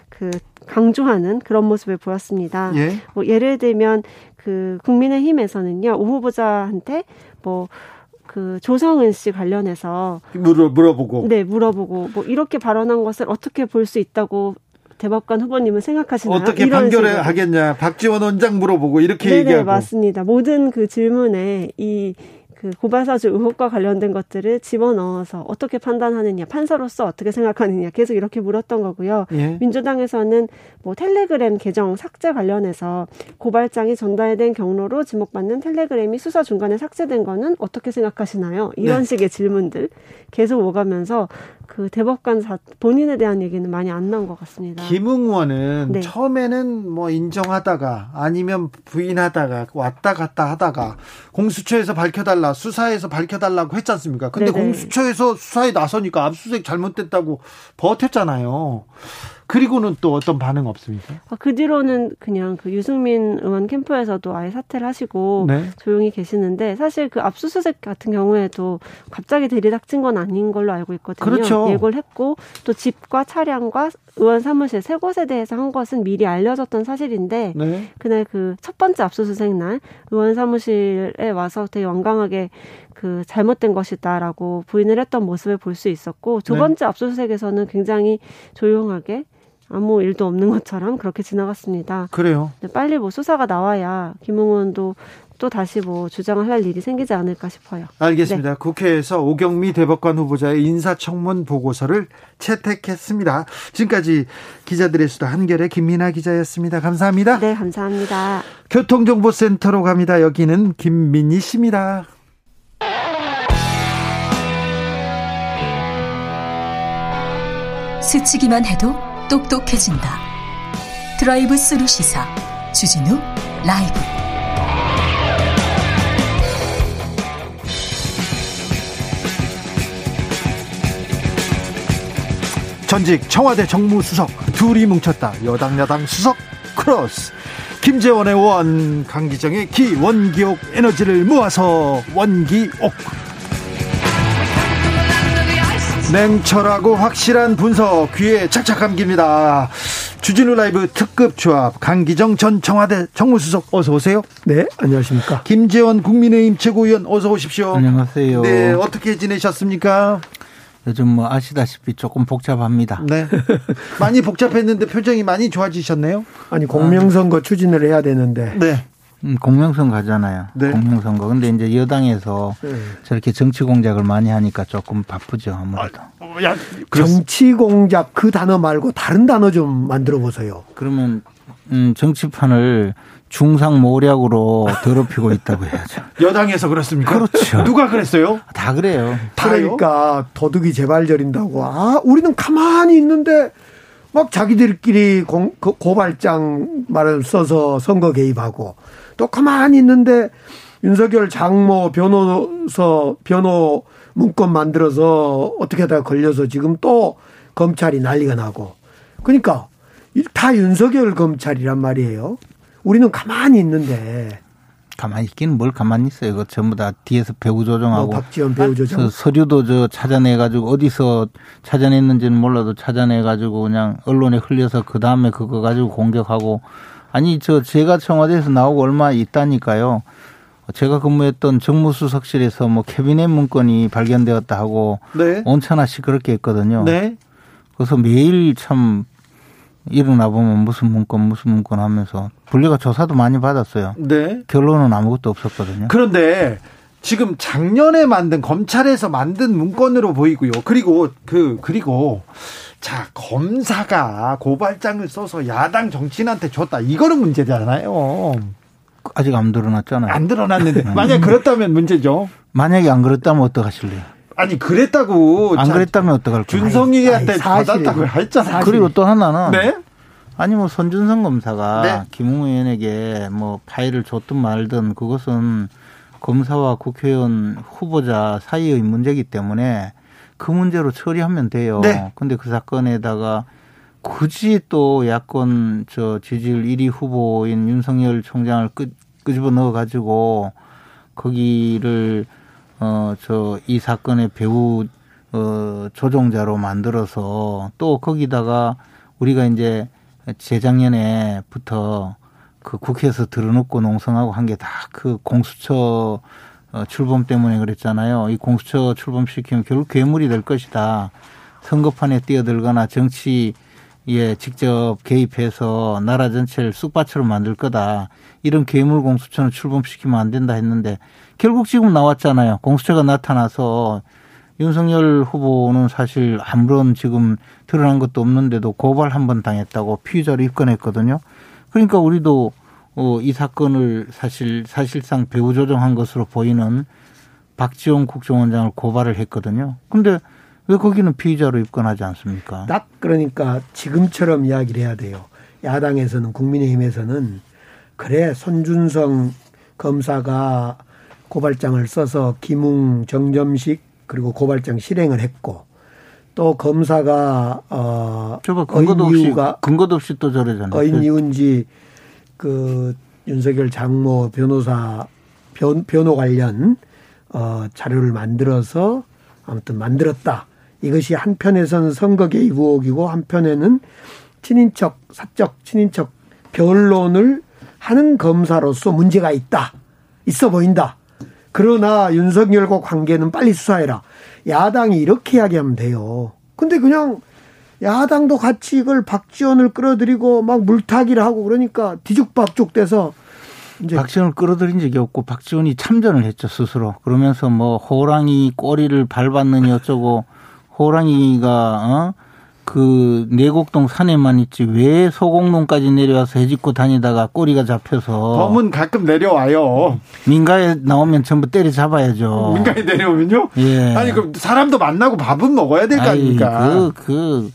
그 강조하는 그런 모습을 보였습니다. 예. 뭐 예를 들면 그 국민의힘에서는요 오 후보자한테 뭐그 조성은 씨 관련해서 물어 물어보고 네, 물어보고 뭐 이렇게 발언한 것을 어떻게 볼 수 있다고 대법관 후보님은 생각하시나요? 어떻게 판결을 식으로. 하겠냐 박지원 원장 물어보고 이렇게 네네, 얘기하고 맞습니다. 모든 그 질문에 이그 고발사주 의혹과 관련된 것들을 집어넣어서 어떻게 판단하느냐, 판사로서 어떻게 생각하느냐 계속 이렇게 물었던 거고요. 예. 민주당에서는 뭐 텔레그램 계정 삭제 관련해서 고발장이 전달된 경로로 지목받는 텔레그램이 수사 중간에 삭제된 거는 어떻게 생각하시나요? 이런 네. 식의 질문들 계속 오가면서 그 대법관 사, 본인에 대한 얘기는 많이 안 나온 것 같습니다. 김웅 의원은 네. 처음에는 뭐 인정하다가 아니면 부인하다가 왔다 갔다 하다가 공수처에서 밝혀달라 수사에서 밝혀달라고 했지 않습니까? 근데 네네. 공수처에서 수사에 나서니까 압수수색 잘못됐다고 버텼잖아요. 그리고는 또 어떤 반응 없습니까? 아, 그 뒤로는 그냥 그 유승민 의원 캠프에서도 아예 사퇴를 하시고 네. 조용히 계시는데 사실 그 압수수색 같은 경우에도 갑자기 들이닥친 건 아닌 걸로 알고 있거든요. 그렇죠. 예고를 했고 또 집과 차량과 의원 사무실 세 곳에 대해서 한 것은 미리 알려졌던 사실인데 네. 그날 그 첫 번째 압수수색 날 의원 사무실에 와서 되게 완강하게 그 잘못된 것이다라고 부인을 했던 모습을 볼 수 있었고 두 네. 번째 압수수색에서는 굉장히 조용하게 아무 일도 없는 것처럼 그렇게 지나갔습니다. 그래요. 근데 빨리 뭐 수사가 나와야 김웅원도 또 다시 뭐 주장을 할 일이 생기지 않을까 싶어요. 알겠습니다. 국회에서 오경미 대법관 후보자의 인사청문 보고서를 채택했습니다. 지금까지 기자들의 수다 한결의 김민아 기자였습니다. 감사합니다. 네, 감사합니다. 교통정보센터로 갑니다. 여기는 김민희 씨입니다. 스치기만 해도 똑똑해진다. 드라이브 스루 시사 주진우 라이브. 전직 청와대 정무수석 둘이 뭉쳤다. 여당 야당 수석 크로스. 김재원의 원, 강기정의 기, 원기옥 에너지를 모아서 원기옥. 냉철하고 확실한 분석 귀에 착착 감깁니다. 주진우 라이브 특급 조합 강기정 전 청와대 정무수석 어서 오세요. 네, 안녕하십니까. 김재원 국민의힘 최고위원 어서 오십시오. 안녕하세요. 네, 어떻게 지내셨습니까? 요즘 뭐 아시다시피 조금 복잡합니다. 네. 많이 복잡했는데 표정이 많이 좋아지셨네요. 아니 공명선거 추진을 해야 되는데 네. 음, 공명선거 가잖아요. 네. 공명선거. 근데 이제 여당에서 네. 저렇게 정치 공작을 많이 하니까 조금 바쁘죠, 아무래도. 야, 정치 공작 그 단어 말고 다른 단어 좀 만들어 보세요. 그러면 음, 정치판을 중상 모략으로 더럽히고 있다고 해야죠. 여당에서 그렇습니까? 그렇죠. 누가 그랬어요? 다 그래요. 그러니까 도둑이 재발절인다고 아 우리는 가만히 있는데 막 자기들끼리 공, 그 고발장 말을 써서 선거 개입하고 또 가만히 있는데 윤석열 장모 변호서 변호 문건 만들어서 어떻게 하다가 걸려서 지금 또 검찰이 난리가 나고 그러니까 다 윤석열 검찰이란 말이에요. 우리는 가만히 있는데 가만히 있기는 뭘 가만히 있어요. 이거 전부 다 뒤에서 배우 조정하고. 뭐 박지원 배우 조정. 서, 서류도 저 찾아내 가지고 어디서 찾아냈는지는 몰라도 찾아내 가지고 그냥 언론에 흘려서 그 다음에 그거 가지고 공격하고. 아니, 저 제가 청와대에서 나오고 얼마 있다니까요. 제가 근무했던 정무수석실에서 뭐 캐비넷 문건이 발견되었다 하고. 네. 온천하씩 그렇게 했거든요. 네. 그래서 매일 참 일어나 보면 무슨 문건 무슨 문건 하면서 분리가 조사도 많이 받았어요. 네. 결론은 아무것도 없었거든요. 그런데 지금 작년에 만든 검찰에서 만든 문건으로 보이고요. 그리고 그 그리고 자 검사가 고발장을 써서 야당 정치인한테 줬다. 이거는 문제잖아요. 아직 안 드러났잖아요. 안 드러났는데 만약 그렇다면 문제죠. 만약에 안 그랬다면 어떡하실래요? 아니 그랬다고 안 자, 그랬다면 어떡할 거예요? 준성이한테. 받았다고 했잖아요. 그리고 또 하나는 네. 아니 뭐 손준성 검사가 네. 김웅 의원에게 뭐 파일을 줬든 말든 그것은 검사와 국회의원 후보자 사이의 문제이기 때문에 그 문제로 처리하면 돼요. 네. 근데 그 사건에다가 굳이 또 야권 저 지지율 1위 후보인 윤석열 총장을 끄, 끄집어 넣어 가지고 거기를 어 저 이 사건의 배우 어 조종자로 만들어서 또 거기다가 우리가 이제 재작년에부터 그 국회에서 들어놓고 농성하고 한 게 다 그 공수처 어, 출범 때문에 그랬잖아요. 이 공수처 출범시키면 결국 괴물이 될 것이다. 선거판에 뛰어들거나 정치에 직접 개입해서 나라 전체를 쑥밭으로 만들 거다. 이런 괴물 공수처는 출범시키면 안 된다 했는데 결국 지금 나왔잖아요. 공수처가 나타나서 윤석열 후보는 사실 아무런 지금 드러난 것도 없는데도 고발 한 번 당했다고 피의자로 입건했거든요. 그러니까 우리도 어, 이 사건을 사실 사실상 배후 조정한 것으로 보이는 박지원 국정원장을 고발을 했거든요. 근데 왜 거기는 피의자로 입건하지 않습니까? 딱 그러니까 지금처럼 이야기를 해야 돼요. 야당에서는 국민의힘에서는 그래 손준성 검사가 고발장을 써서 김웅 정점식 그리고 고발장 실행을 했고 또 검사가 어 저거 근거도 없이 근거도 없이 또 저러잖아요. 어인 이유인지 그 윤석열 장모 변호사 변, 변호 관련 어 자료를 만들어서 아무튼 만들었다. 이것이 한편에서는 선거 개입 의혹이고 한편에는 친인척 사적 친인척 변론을 하는 검사로서 문제가 있다. 있어 보인다. 그러나 윤석열과 관계는 빨리 수사해라. 야당이 이렇게 이야기하면 돼요. 근데 그냥 야당도 같이 이걸 박지원을 끌어들이고 막 물타기를 하고 그러니까 뒤죽박죽 돼서 이제 박지원을 끌어들인 적이 없고 박지원이 참전을 했죠 스스로. 그러면서 뭐 호랑이 꼬리를 밟았느니 어쩌고 호랑이가 어? 그 내곡동 산에만 있지 왜 소공동까지 내려와서 해집고 다니다가 꼬리가 잡혀서 범은 가끔 내려와요. 민가에 나오면 전부 때려 잡아야죠. 민가에 내려오면요. 예. 아니 그럼 사람도 만나고 밥은 먹어야 될 거 아닙니까? 그, 그, 그,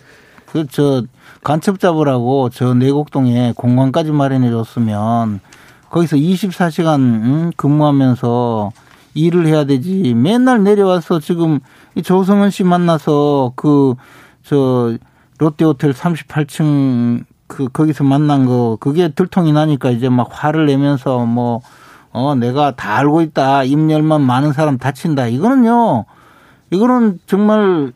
저, 간첩 잡으라고 저 내곡동에 공간까지 마련해 줬으면 거기서 24시간 음, 근무하면서 일을 해야 되지. 맨날 내려와서 지금 이 조성은 씨 만나서 그, 저, 롯데호텔 38층 그, 거기서 만난 거, 그게 들통이 나니까 이제 막 화를 내면서 뭐, 어, 내가 다 알고 있다. 입열만 많은 사람 다친다. 이거는요, 이거는 정말,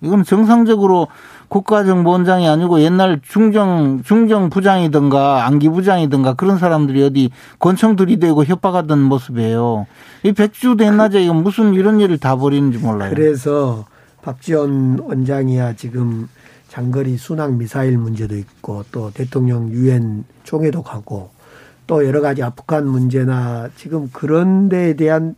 이거는 정상적으로 국가정보원장이 아니고 옛날 중정, 중정 부장이든가 안기 부장이든가 그런 사람들이 어디 권총 들이대고 협박하던 모습이에요. 이 백주 대낮에 이거 무슨 이런 일을 다 벌이는지 몰라요. 그래서 박지원 원장이야 지금 장거리 순항 미사일 문제도 있고 또 대통령 유엔 총회도 가고 또 여러 가지 아프간 문제나 지금 그런 데에 대한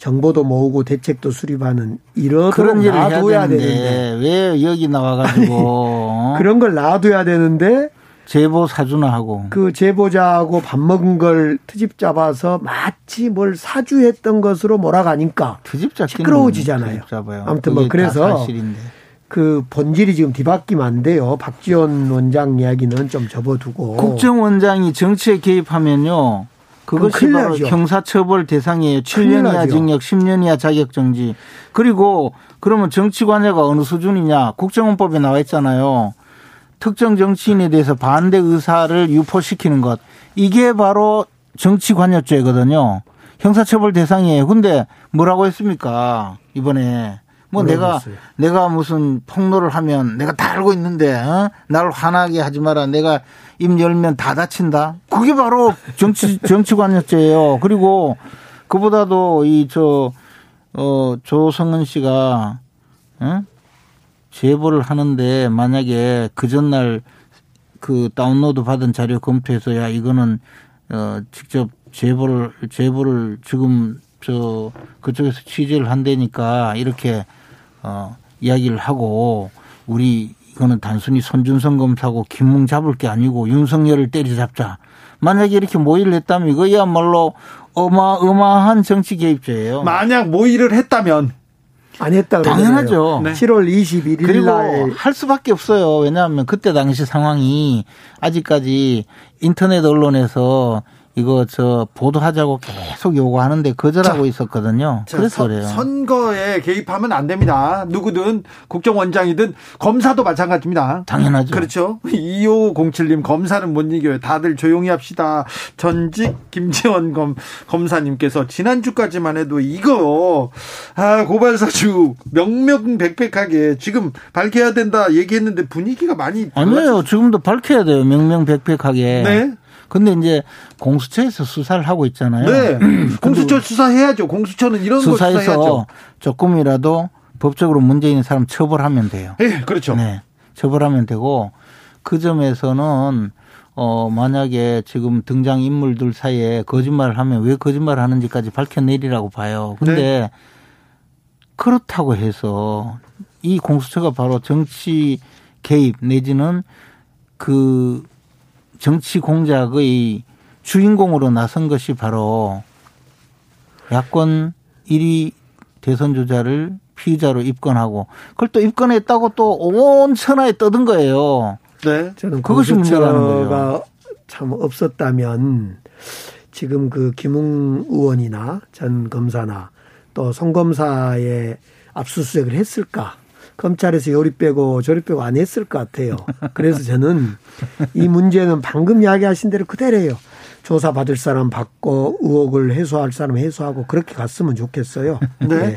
정보도 모으고 대책도 수립하는 이런 그런 일을 놔둬야 되는데, 왜 여기 나와가지고 어? 그런 걸 놔둬야 되는데 제보 사주나 하고 그 제보자하고 밥 먹은 걸 트집 잡아서 마치 뭘 사주했던 것으로 몰아가니까 트집 잡기는 시끄러워지잖아요. 트집 잡아요. 아무튼 뭐 그래서 사실인데. 그 본질이 지금 뒤바뀌면 안 돼요. 박지원 원장 이야기는 좀 접어두고 국정원장이 정치에 개입하면요. 그것이 바로 나죠. 형사처벌 대상이에요. 큰일 7년 이하 나죠. 징역, 10년 이하 자격정지. 그리고 그러면 정치 관여가 어느 수준이냐? 국정원법에 나와 있잖아요. 특정 정치인에 대해서 반대 의사를 유포시키는 것. 이게 바로 정치 관여죄거든요. 형사처벌 대상이에요. 근데 뭐라고 했습니까? 이번에. 뭐 내가 했어요? 내가 무슨 폭로를 하면 내가 다 알고 있는데 어? 나를 화나게 하지 마라. 내가 입 열면 다 다친다. 그게 바로 정치 정치 관여죄예요. 그리고 그보다도 이 저 어 조성은 씨가 어? 제보를 하는데 만약에 그 전날 그 다운로드 받은 자료 검토해서 야 이거는 어 직접 제보를 제보를 지금 저 그쪽에서 취재를 한다니까 이렇게 어 이야기를 하고 우리 이거는 단순히 손준성 검사고 김웅 잡을 게 아니고 윤석열을 때려잡자. 만약에 이렇게 모의를 했다면 이거야말로 어마어마한 정치 개입죄예요. 만약 모의를 했다면 안 했다. 당연하죠. 네. 7월 21일 그리고 날할 수밖에 없어요. 왜냐하면 그때 당시 상황이 아직까지 인터넷 언론에서 이거 저 보도하자고 계속 요구하는데 거절하고 있었거든요. 자, 그래서 선- 그래요. 선거에 개입하면 안 됩니다. 누구든 국정원장이든 검사도 마찬가지입니다. 당연하죠. 그렇죠. 2507님 검사는 못 이겨요. 다들 조용히 합시다. 전직 김재원 검, 검사님께서 지난주까지만 해도 이거 아 고발사주 명명백백하게 지금 밝혀야 된다 얘기했는데 분위기가 많이 아니에요. 지금도 밝혀야 돼요. 명명백백하게. 네. 근데 이제 공수처에서 수사를 하고 있잖아요. 네. 공수처 수사해야죠. 공수처는 이런 거 수사해야죠. 수사해서 조금이라도 법적으로 문제 있는 사람 처벌하면 돼요. 예, 그렇죠. 네. 처벌하면 되고 그 점에서는 어 만약에 지금 등장 인물들 사이에 거짓말을 하면 왜 거짓말을 하는지까지 밝혀내리라고 봐요. 근데 네. 그렇다고 해서 이 공수처가 바로 정치 개입 내지는 그 정치 공작의 주인공으로 나선 것이 바로 야권 1위 대선 주자를 피의자로 입건하고 그걸 또 입건했다고 또 온 천하에 떠든 거예요. 네. 저는 그것이 문제라는 거예요. 참 없었다면 지금 그 김웅 의원이나 전 검사나 또 송검사의 압수수색을 했을까? 검찰에서 요리 빼고 저리 빼고 안 했을 것 같아요. 그래서 저는 이 문제는 방금 이야기하신 대로 그대로예요. 조사 받을 사람 받고 의혹을 해소할 사람 해소하고 그렇게 갔으면 좋겠어요. 네.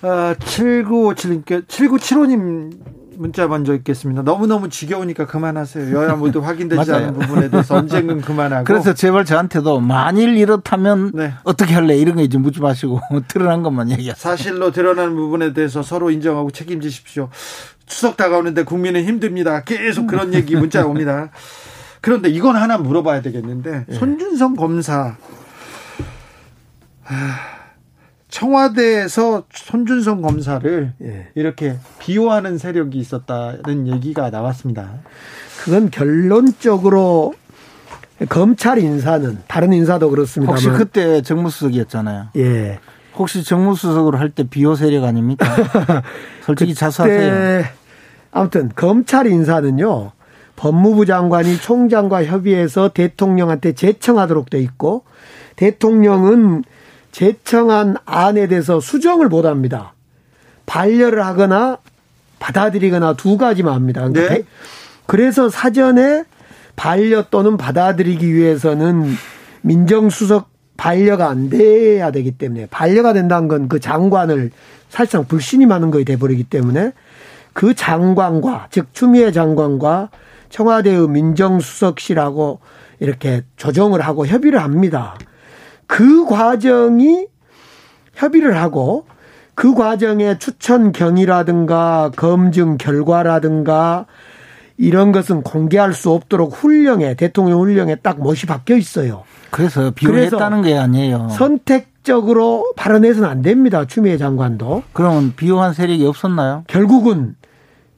아, 7957님께 7975님 문자 먼저 읽겠습니다. 너무너무 지겨우니까 그만하세요. 여야 모두 확인되지. 않은 부분에 대해서 언젠간 그만하고 그래서 제발 저한테도 만일 이렇다면 네. 어떻게 할래 이런 거 이제 묻지 마시고 드러난 것만 얘기하세요. 사실로 드러나는 부분에 대해서 서로 인정하고 책임지십시오. 추석 다가오는데 국민은 힘듭니다. 계속 그런 얘기 문자 옵니다. 그런데 이건 하나 물어봐야 되겠는데 손준성 검사 아, 청와대에서 손준성 검사를 예. 이렇게 비호하는 세력이 있었다는 얘기가 나왔습니다. 그건 결론적으로 검찰 인사는 다른 인사도 그렇습니다만 혹시 그때 정무수석이었잖아요. 예. 혹시 정무수석으로 할 때 비호 세력 아닙니까? 솔직히 자수하세요. 아무튼 검찰 인사는요. 법무부 장관이 총장과 협의해서 대통령한테 제청하도록 돼 있고 대통령은 제청한 안에 대해서 수정을 못 합니다. 반려를 하거나 받아들이거나 두 가지만 합니다. 그러니까 네. 대- 그래서 사전에 반려 또는 받아들이기 위해서는 민정수석 반려가 안 돼야 되기 때문에 반려가 된다는 건 그 장관을 사실상 불신임하는 거에 돼버리기 때문에 그 장관과 즉 추미애 장관과 청와대의 민정수석실하고 이렇게 조정을 하고 협의를 합니다. 그 과정이 협의를 하고 그 과정에 추천 경위라든가 검증 결과라든가 이런 것은 공개할 수 없도록 훈령에 대통령 훈령에 딱 멋이 박혀 있어요. 그래서 비호했다는 게 아니에요. 선택적으로 발언해서는 안 됩니다. 추미애 장관도. 그러면 비호한 세력이 없었나요? 결국은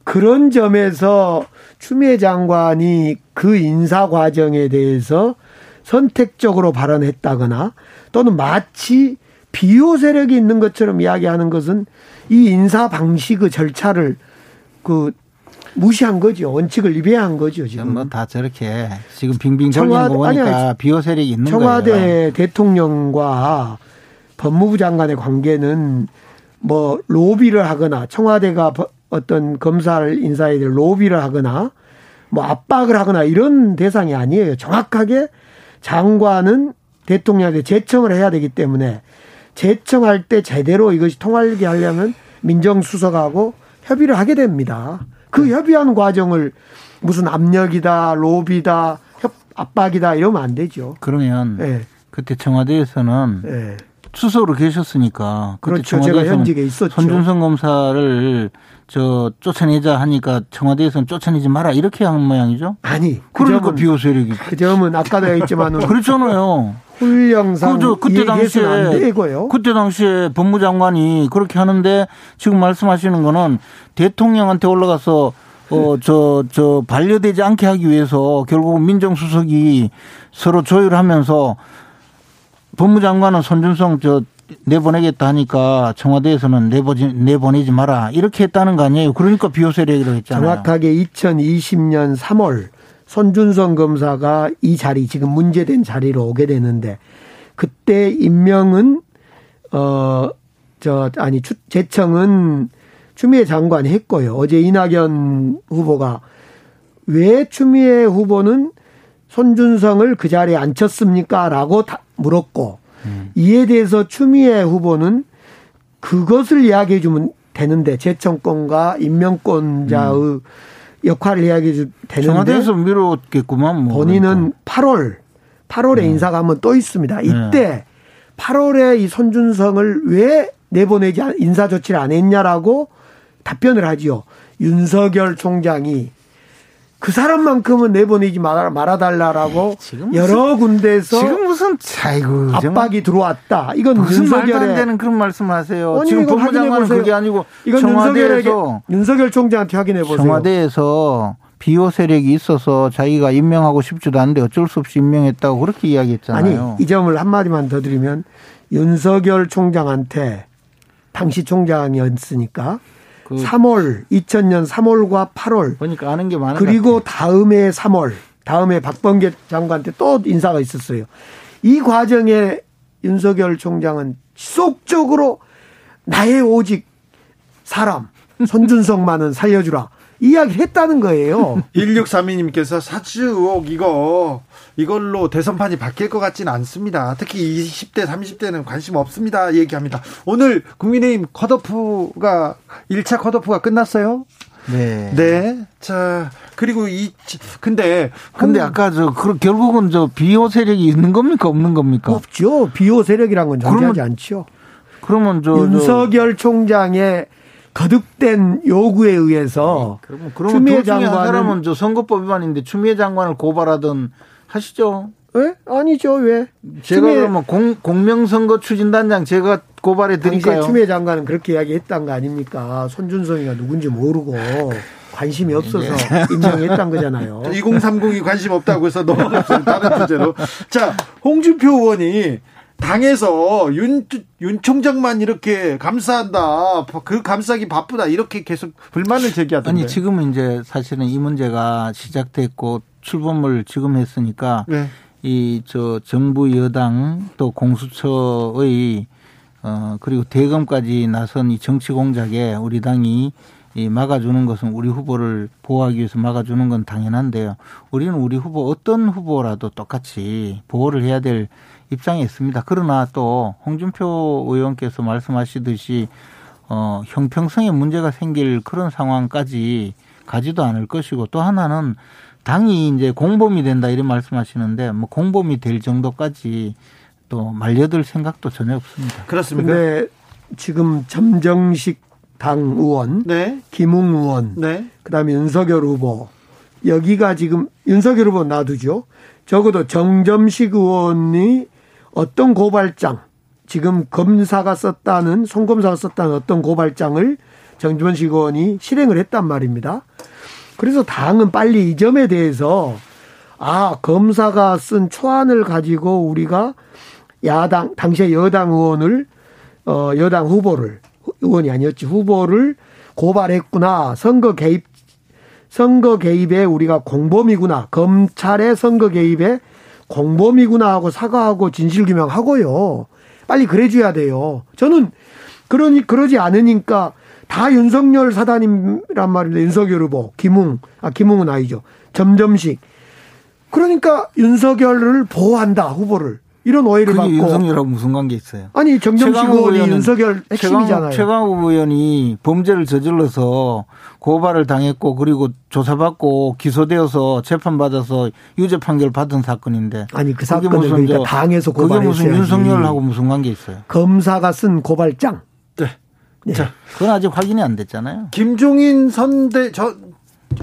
그런 점에서 추미애 장관이 그 인사 과정에 대해서 선택적으로 발언했다거나 또는 마치 비호 세력이 있는 것처럼 이야기하는 것은 이 인사 방식의 절차를 그 무시한 거죠. 원칙을 위배한 거죠. 지금 뭐 다 저렇게 지금 빙빙 돌리는 거 보니까 아니, 비호 세력이 있는 청와대 거예요. 청와대 대통령과 법무부 장관의 관계는 뭐 로비를 하거나 청와대가 어떤 검사를 인사에 대해 로비를 하거나 뭐 압박을 하거나 이런 대상이 아니에요. 정확하게 장관은 대통령한테 제청을 해야 되기 때문에 제청할 때 제대로 이것이 통하게 하려면 민정수석하고 협의를 하게 됩니다. 그 네. 협의하는 과정을 무슨 압력이다, 로비다, 협, 압박이다 이러면 안 되죠. 그러면 네. 그때 청와대에서는 네. 수석으로 계셨으니까 그때 그렇죠. 제가 현직에 있었죠. 손준성 검사를 저 쫓아내자 하니까 청와대에서는 쫓아내지 마라 이렇게 한 모양이죠. 아니 그 그러니까 비호 세력이 그 점은 아까도 했지만은 그렇잖아요. 훈령상 그죠. 그때 당시에. 그때 당시에 법무장관이 그렇게 하는데 지금 말씀하시는 거는 대통령한테 올라가서 어저저 반려되지 않게 하기 위해서 결국 민정수석이 서로 조율하면서 법무장관은 손준성 저 내보내겠다 하니까 청와대에서는 내보지 내보내지 마라 이렇게 했다는 거 아니에요. 그러니까 비호 세력이라고 했잖아요. 정확하게 2020년 3월 손준성 검사가 이 자리 지금 문제된 자리로 오게 되는데 그때 임명은 어 저 아니 추, 재청은 추미애 장관이 했고요. 어제 이낙연 후보가 왜 추미애 후보는 손준성을 그 자리에 앉혔습니까?라고 물었고 음. 이에 대해서 추미애 후보는 그것을 이야기해 주면 되는데 재청권과 임명권자의 음. 역할을 이야기해 주 되는데 청와대에서 미뤘겠구만 뭐 본인은 그러니까. 8월 8월에 네. 인사가 한번 또 있습니다. 이때 네. 8월에 이 손준성을 왜 내보내지 인사 조치를 안 했냐라고 답변을 하지요. 윤석열 총장이 그 사람만큼은 내보내지 말아, 말아달라고 여러 군데서 지금 무슨 차이고 압박이 들어왔다. 이건 무슨 윤석열의 말도 안 되는 그런 말씀하세요. 지금 법무장관은 그게 아니고 이건 청와대에서 윤석열 총장한테 확인해 보세요. 청와대에서 비호 세력이 있어서 자기가 임명하고 싶지도 않은데 어쩔 수 없이 임명했다고 그렇게 이야기했잖아요. 아니 이 점을 한 마디만 더 드리면 윤석열 총장한테 당시 총장이었으니까 그 3월 2000년 3월과 8월. 보니까 아는 게 많은 그리고 다음해 3월 다음에 박범계 장관한테 또 인사가 있었어요. 이 과정에 윤석열 총장은 지속적으로 나의 오직 사람 손준성만은 살려주라 이야기를 했다는 거예요. 1632님께서 사주 의혹 이거 이걸로 대선판이 바뀔 것 같지는 않습니다. 특히 20대, 30대는 관심 없습니다. 얘기합니다. 오늘 국민의힘 컷오프가 1차 컷오프가 끝났어요. 네. 네. 자, 그리고 이, 근데. 근데 아까 저, 그, 결국은 저 비호 세력이 있는 겁니까? 없는 겁니까? 없죠. 비호 세력이란 건 존재하지 않죠. 그러면 저. 윤석열 저, 총장의 거듭된 요구에 의해서. 네, 그러면, 그러면 추미애 장관은. 사람은 저 선거법 위반인데 추미애 장관을 고발하든 하시죠. 왜? 아니죠. 왜? 제가 추미애, 그러면 공, 공명선거 추진단장 제가 고발해 드릴까요? 추미애 장관은 그렇게 이야기했던 거 아닙니까? 손준성이가 누군지 모르고 관심이 없어서 임명했던 거잖아요. 2030이 관심 없다고 해서 넘어갔어요. 다른 주제로. 자, 홍준표 의원이 당에서 윤, 윤 총장만 이렇게 감사한다. 그 감싸기 바쁘다. 이렇게 계속 불만을 제기하던데. 아니, 지금은 이제 사실은 이 문제가 시작됐고 출범을 지금 했으니까 네. 이저 정부 여당 또 공수처의 어 그리고 대검까지 나선 이 정치 공작에 우리 당이 이 막아주는 것은 우리 후보를 보호하기 위해서 막아주는 건 당연한데요. 우리는 우리 후보 어떤 후보라도 똑같이 보호를 해야 될 입장에 있습니다. 그러나 또 홍준표 의원께서 말씀하시듯이 어 형평성에 문제가 생길 그런 상황까지 가지도 않을 것이고 또 하나는 당이 이제 공범이 된다 이런 말씀하시는데 뭐 공범이 될 정도까지 또 말려들 생각도 전혀 없습니다. 그렇습니까? 근데 지금 점정식 당 의원, 네. 김웅 의원, 네. 그다음에 윤석열 후보 여기가 지금 윤석열 후보 놔두죠. 적어도 정점식 의원이 어떤 고발장 지금 검사가 썼다는 송검사가 썼다는 어떤 고발장을 정점식 의원이 실행을 했단 말입니다. 그래서 당은 빨리 이 점에 대해서 아 검사가 쓴 초안을 가지고 우리가 야당 당시에 여당 의원을 어 여당 후보를 의원이 아니었지 후보를 고발했구나 선거 개입 선거 개입에 우리가 공범이구나. 검찰의 선거 개입에 공범이구나 하고 사과하고 진실규명하고요. 빨리 그래줘야 돼요. 저는 그러니 그러지 않으니까 다 윤석열 사단이란 말입니다. 윤석열 후보, 김웅, 아 김웅은 아니죠. 점점식. 그러니까 윤석열을 보호한다 후보를 이런 오해를 받고 윤석열하고 무슨 관계 있어요? 아니 최강욱 의원이 윤석열 핵심이잖아요. 최강욱 의원이 범죄를 저질러서 고발을 당했고 그리고 조사받고 기소되어서 재판받아서 유죄 판결 받은 사건인데 아니 그 사건을 무슨 그러니까 저- 당에서 그게 무슨. 윤석열하고 무슨 관계 있어요? 검사가 쓴 고발장. 네. 네. 자, 그건 아직 확인이 안 됐잖아요. 김종인 선대 전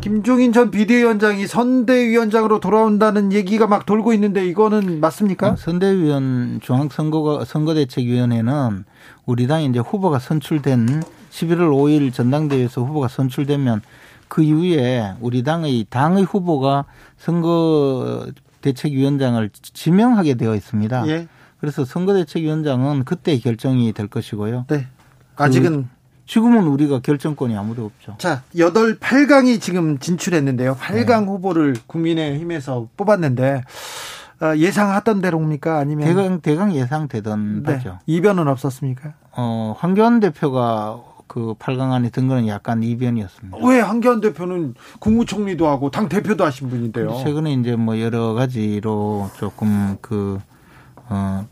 김종인 전 비대위원장이 선대위원장으로 돌아온다는 얘기가 막 돌고 있는데 이거는 맞습니까? 어, 선대위원 중앙선거가 선거대책위원회는 우리 당이 이제 후보가 선출된 11월 5일 전당대회에서 후보가 선출되면 그 이후에 우리 당의 당의 후보가 선거 대책위원장을 지명하게 되어 있습니다. 예. 그래서 선거대책위원장은 그때 결정이 될 것이고요. 네. 아직은 지금은 우리가 결정권이 아무도 없죠. 자, 8, 8강이 지금 진출했는데요. 8강 후보를 국민의힘에서 뽑았는데 어, 예상하던 대로입니까? 아니면 대강 대강 예상되던 네. 바죠. 이변은 없었습니까? 어, 황교안 대표가 그 8강 안에 든 거는 약간 이변이었습니다. 왜 한기환 대표는 국무총리도 하고 당 대표도 하신 분인데요. 최근에 이제 뭐 여러 가지로 조금 그, 어,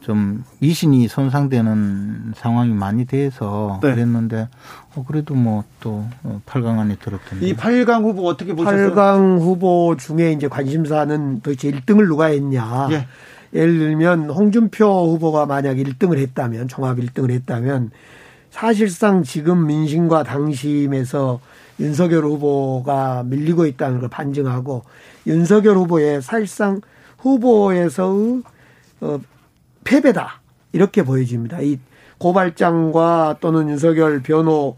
좀 미신이 손상되는 상황이 많이 돼서 네. 그랬는데, 어, 그래도 뭐 또 8강 안에 들었던데. 이 8강 후보 어떻게 보셨어요? 8강 후보 중에 이제 관심사는 도대체 1등을 누가 했냐. 예. 예를 들면 홍준표 후보가 만약 1등을 했다면 종합 1등을 했다면 사실상 지금 민심과 당심에서 윤석열 후보가 밀리고 있다는 걸 반증하고 윤석열 후보의 사실상 후보에서의 어, 패배다 이렇게 보여집니다. 이 고발장과 또는 윤석열 변호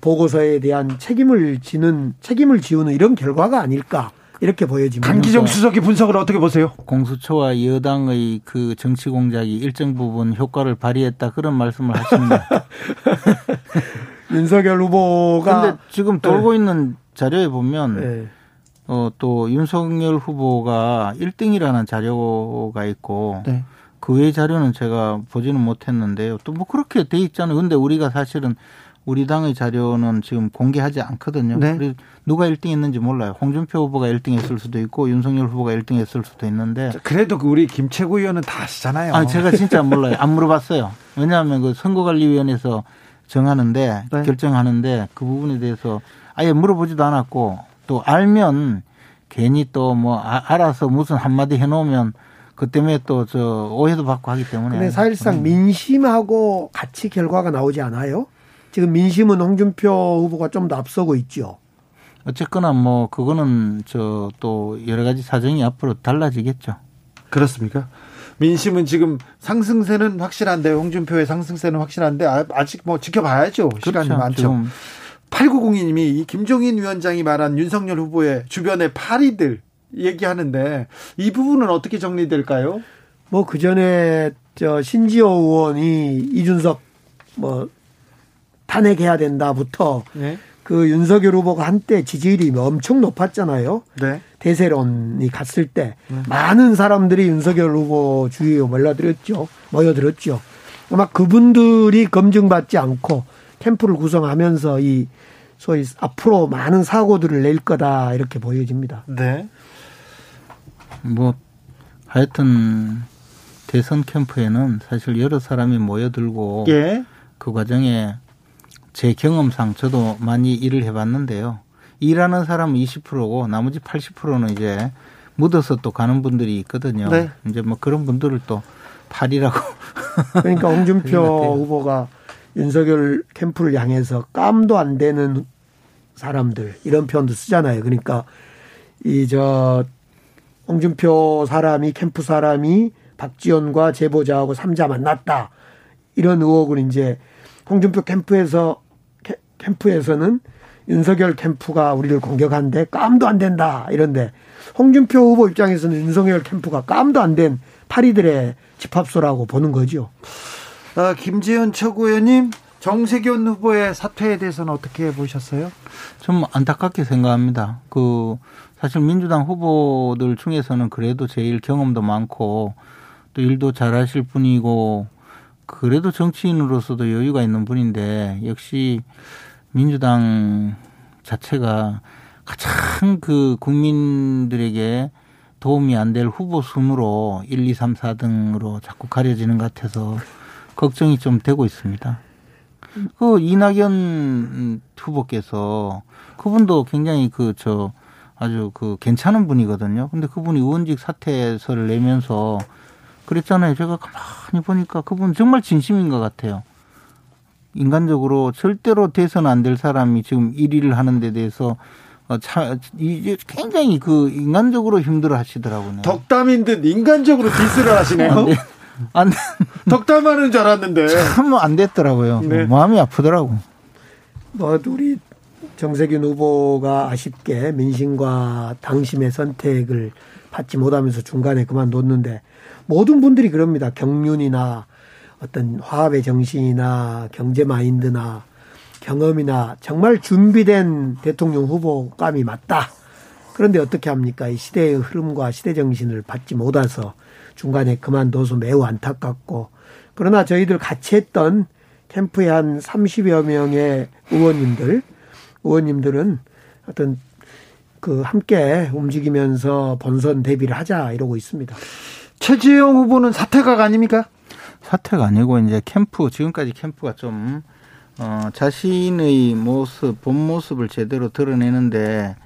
보고서에 대한 책임을 지는 책임을 지우는 이런 결과가 아닐까 이렇게 보여집니다. 강기정 수석의 분석을 어떻게 보세요? 공수처와 여당의 그 정치 공작이 일정 부분 효과를 발휘했다 그런 말씀을 하십니다. 윤석열 후보가 근데 지금 돌고 있는 자료에 보면 네. 어, 또 윤석열 후보가 1등이라는 자료가 있고 네. 그 외의 자료는 제가 보지는 못했는데요. 또 뭐 그렇게 돼 있잖아요. 근데 우리가 사실은 우리 당의 자료는 지금 공개하지 않거든요. 네. 누가 1등 했는지 몰라요. 홍준표 후보가 1등 했을 수도 있고 윤석열 후보가 1등 했을 수도 있는데 그래도 그 우리 김채구 의원은 다 아시잖아요. 아, 제가 진짜 몰라요. 안 물어봤어요. 왜냐하면 그 선거관리위원회에서 정하는데 네. 결정하는데 그 부분에 대해서 아예 물어보지도 않았고 또 알면 괜히 또 뭐 알아서 무슨 한마디 해놓으면 그 때문에 또 저 오해도 받고 하기 때문에. 근데 사실상 민심하고 같이 결과가 나오지 않아요? 지금 민심은 홍준표 후보가 좀 더 앞서고 있죠. 어쨌거나 뭐 그거는 저 또 여러 가지 사정이 앞으로 달라지겠죠. 그렇습니까? 민심은 지금 상승세는 확실한데 홍준표의 상승세는 확실한데 아- 아직 뭐 지켜봐야죠. 시간이 그렇죠. 많죠. 지금 8902님이 이 김종인 위원장이 말한 윤석열 후보의 주변의 파리들 얘기하는데 이 부분은 어떻게 정리될까요? 뭐 그 전에 저 신지호 의원이 이준석 뭐 탄핵해야 된다부터 네. 그 윤석열 후보가 한때 지지율이 엄청 높았잖아요. 네. 대세론이 갔을 때 많은 사람들이 윤석열 후보 주위에 몰려들었죠. 모여들었죠. 아마 그분들이 검증받지 않고 캠프를 구성하면서 이 소위 앞으로 많은 사고들을 낼 거다 이렇게 보여집니다. 네. 뭐 하여튼 대선 캠프에는 사실 여러 사람이 모여들고 예. 그 과정에 제 경험상 저도 많이 일을 해봤는데요. 일하는 사람은 20%고 나머지 80%는 이제 묻어서 또 가는 분들이 있거든요. 네. 이제 뭐 그런 분들을 또 팔이라고 그러니까 홍준표. 후보가 윤석열 캠프를 향해서 깜도 안 되는 사람들 이런 표현도 쓰잖아요. 그러니까 이 저 홍준표 사람이 캠프 사람이 박지원과 제보자하고 삼자 만났다 이런 의혹을 이제 홍준표 캠프에서 캠- 캠프에서는 윤석열 캠프가 우리를 공격한데 깜도 안 된다 이런데 홍준표 후보 입장에서는 윤석열 캠프가 깜도 안 된 파리들의 집합소라고 보는 거죠. 아, 김재현 최고위원님 정세균 후보의 사퇴에 대해서는 어떻게 보셨어요? 좀 안타깝게 생각합니다. 그 사실 민주당 후보들 중에서는 그래도 제일 경험도 많고 또 일도 잘하실 분이고 그래도 정치인으로서도 여유가 있는 분인데 역시 민주당 자체가 가장 그 국민들에게 도움이 안 될 후보 순으로 1, 2, 3, 4등으로 자꾸 가려지는 것 같아서 걱정이 좀 되고 있습니다. 그 이낙연 후보께서 그분도 굉장히 그 저 아주 그 괜찮은 분이거든요. 근데 그분이 의원직 사퇴서를 내면서 그랬잖아요. 제가 가만히 보니까 그분 정말 진심인 것 같아요. 인간적으로 절대로 돼서는 안 될 사람이 지금 1위를 하는 데 대해서 어, 차, 이게 굉장히 그 인간적으로 힘들어 하시더라고요. 덕담인 듯 인간적으로 디스를 하시네요. 안, 돼. 안 돼. 덕담하는 줄 알았는데. 참 안 됐더라고요. 네. 마음이 아프더라고. 뭐, 우리 정세균 후보가 아쉽게 민심과 당심의 선택을 받지 못하면서 중간에 그만뒀는데 모든 분들이 그럽니다. 경륜이나 어떤 화합의 정신이나 경제 마인드나 경험이나 정말 준비된 대통령 후보감이 맞다. 그런데 어떻게 합니까? 이 시대의 흐름과 시대 정신을 받지 못해서 중간에 그만둬서 매우 안타깝고 그러나 저희들 같이 했던 캠프의 한 30여 명의 의원님들, 의원님들은 어떤 그 함께 움직이면서 본선 대비를 하자 이러고 있습니다. 최지영 후보는 사퇴가 아닙니까? 사퇴가 아니고 이제 캠프 지금까지 캠프가 좀 어, 자신의 모습, 본 모습을 제대로 드러내는데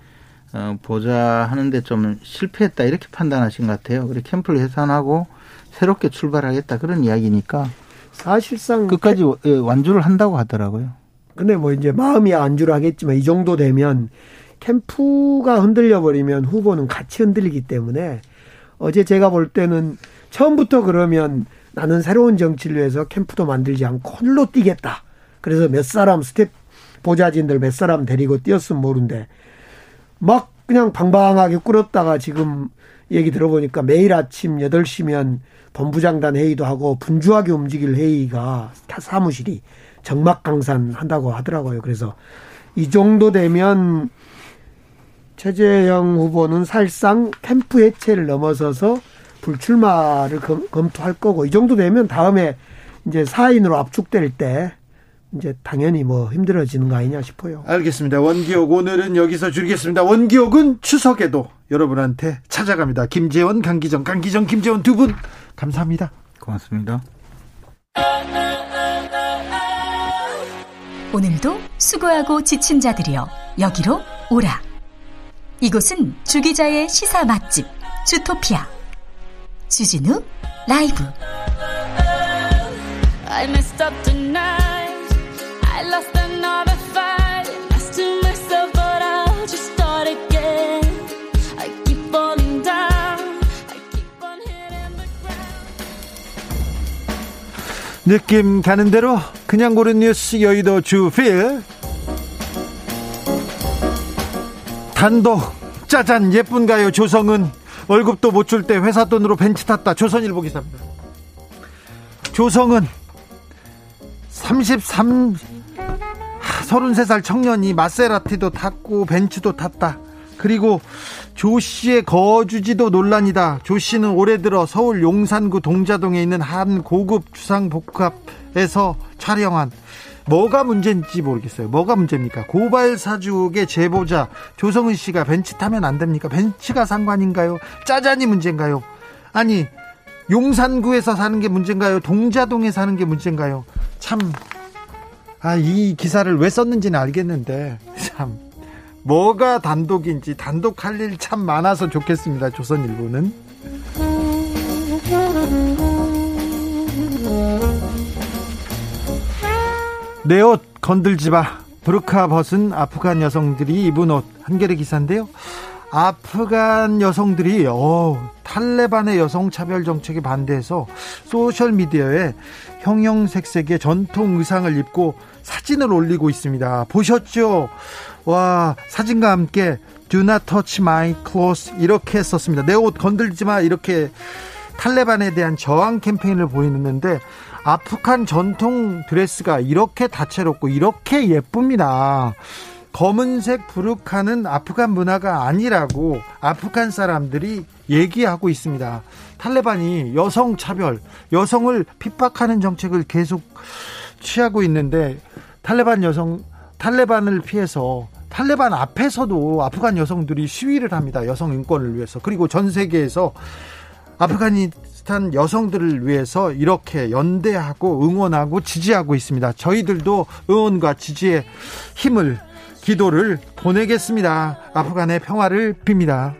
어, 보자 하는데 좀 실패했다 이렇게 판단하신 것 같아요. 그리고 캠프를 해산하고 새롭게 출발하겠다 그런 이야기니까 사실상 끝까지 캠... 완주를 한다고 하더라고요. 근데 뭐 이제 마음이 완주를 하겠지만 이 정도 되면 캠프가 흔들려 버리면 후보는 같이 흔들리기 때문에 어제 제가 볼 때는 처음부터 그러면 나는 새로운 정치를 위해서 캠프도 만들지 않고 홀로 뛰겠다. 그래서 몇 사람 스텝 보좌진들 몇 사람 데리고 뛰었으면 모른데 막 그냥 방방하게 꿇었다가 지금 얘기 들어보니까 매일 아침 8시면 본부장단 회의도 하고 분주하게 움직일 회의가 사무실이 정막 강산 한다고 하더라고요. 그래서 이 정도 되면 최재형 후보는 사실상 캠프 해체를 넘어서서 불출마를 검, 토할 거고 이 정도 되면 다음에 이제 사인으로 압축될 때 이제 당연히 뭐 힘들어지는 거 아니냐 싶어요. 알겠습니다. 원기옥 오늘은 여기서 줄이겠습니다. 원기옥은 추석에도 여러분한테 찾아갑니다. 김재원, 강기정, 강기정, 김재원 두 분 감사합니다. 고맙습니다. 오늘도 수고하고 지친 자들이여 여기로 오라. 이곳은 주기자의 시사 맛집 주토피아 주진우 라이브. 느낌 가는 대로 그냥 고른 뉴스 여의도 주필. 단독 짜잔 예쁜가요. 조성은 월급도 못 줄 때 회사 돈으로 벤치 탔다. 조선일보 기사입니다. 조성은 33 33살 청년이 마세라티도 탔고 벤츠도 탔다 그리고 조 씨의 거주지도 논란이다. 조 씨는 올해 들어 서울 용산구 동자동에 있는 한 고급 주상복합에서 촬영한 뭐가 문제인지 모르겠어요. 뭐가 문제입니까? 고발 사주의 제보자 조성은 씨가 벤츠 타면 안 됩니까? 벤츠가 상관인가요? 짜잔이 문제인가요? 아니 용산구에서 사는 게 문제인가요? 동자동에 사는 게 문제인가요? 참, 아, 이 기사를 왜 썼는지는 알겠는데, 참, 뭐가 단독인지 단독할 일 참 많아서 좋겠습니다. 조선일보는. 내 옷 건들지 마. 브루카 벗은 아프간 여성들이 입은 옷 한겨레 기사인데요. 아프간 여성들이 어, 탈레반의 여성 차별 정책에 반대해서 소셜 미디어에 형형색색의 전통 의상을 입고 사진을 올리고 있습니다. 보셨죠? 와 사진과 함께 Do not touch my clothes 이렇게 썼습니다. 내 옷 건들지 마 이렇게 탈레반에 대한 저항 캠페인을 보이는데 아프간 전통 드레스가 이렇게 다채롭고 이렇게 예쁩니다. 검은색 부르카는 아프간 문화가 아니라고 아프간 사람들이 얘기하고 있습니다. 탈레반이 여성 차별, 여성을 핍박하는 정책을 계속 취하고 있는데 탈레반 여성 탈레반을 피해서 탈레반 앞에서도 아프간 여성들이 시위를 합니다. 여성 인권을 위해서. 그리고 전 세계에서 아프가니스탄 여성들을 위해서 이렇게 연대하고 응원하고 지지하고 있습니다. 저희들도 응원과 지지의 힘을 기도를 보내겠습니다. 아프간의 평화를 빕니다.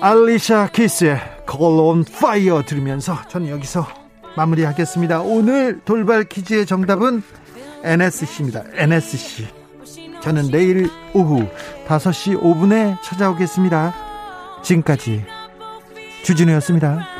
알리샤 키스의 Call on Fire 들으면서 저는 여기서 마무리하겠습니다. 오늘 돌발 퀴즈의 정답은 NSC입니다. NSC. 저는 내일 오후 5시 5분에 찾아오겠습니다. 지금까지 주진우였습니다.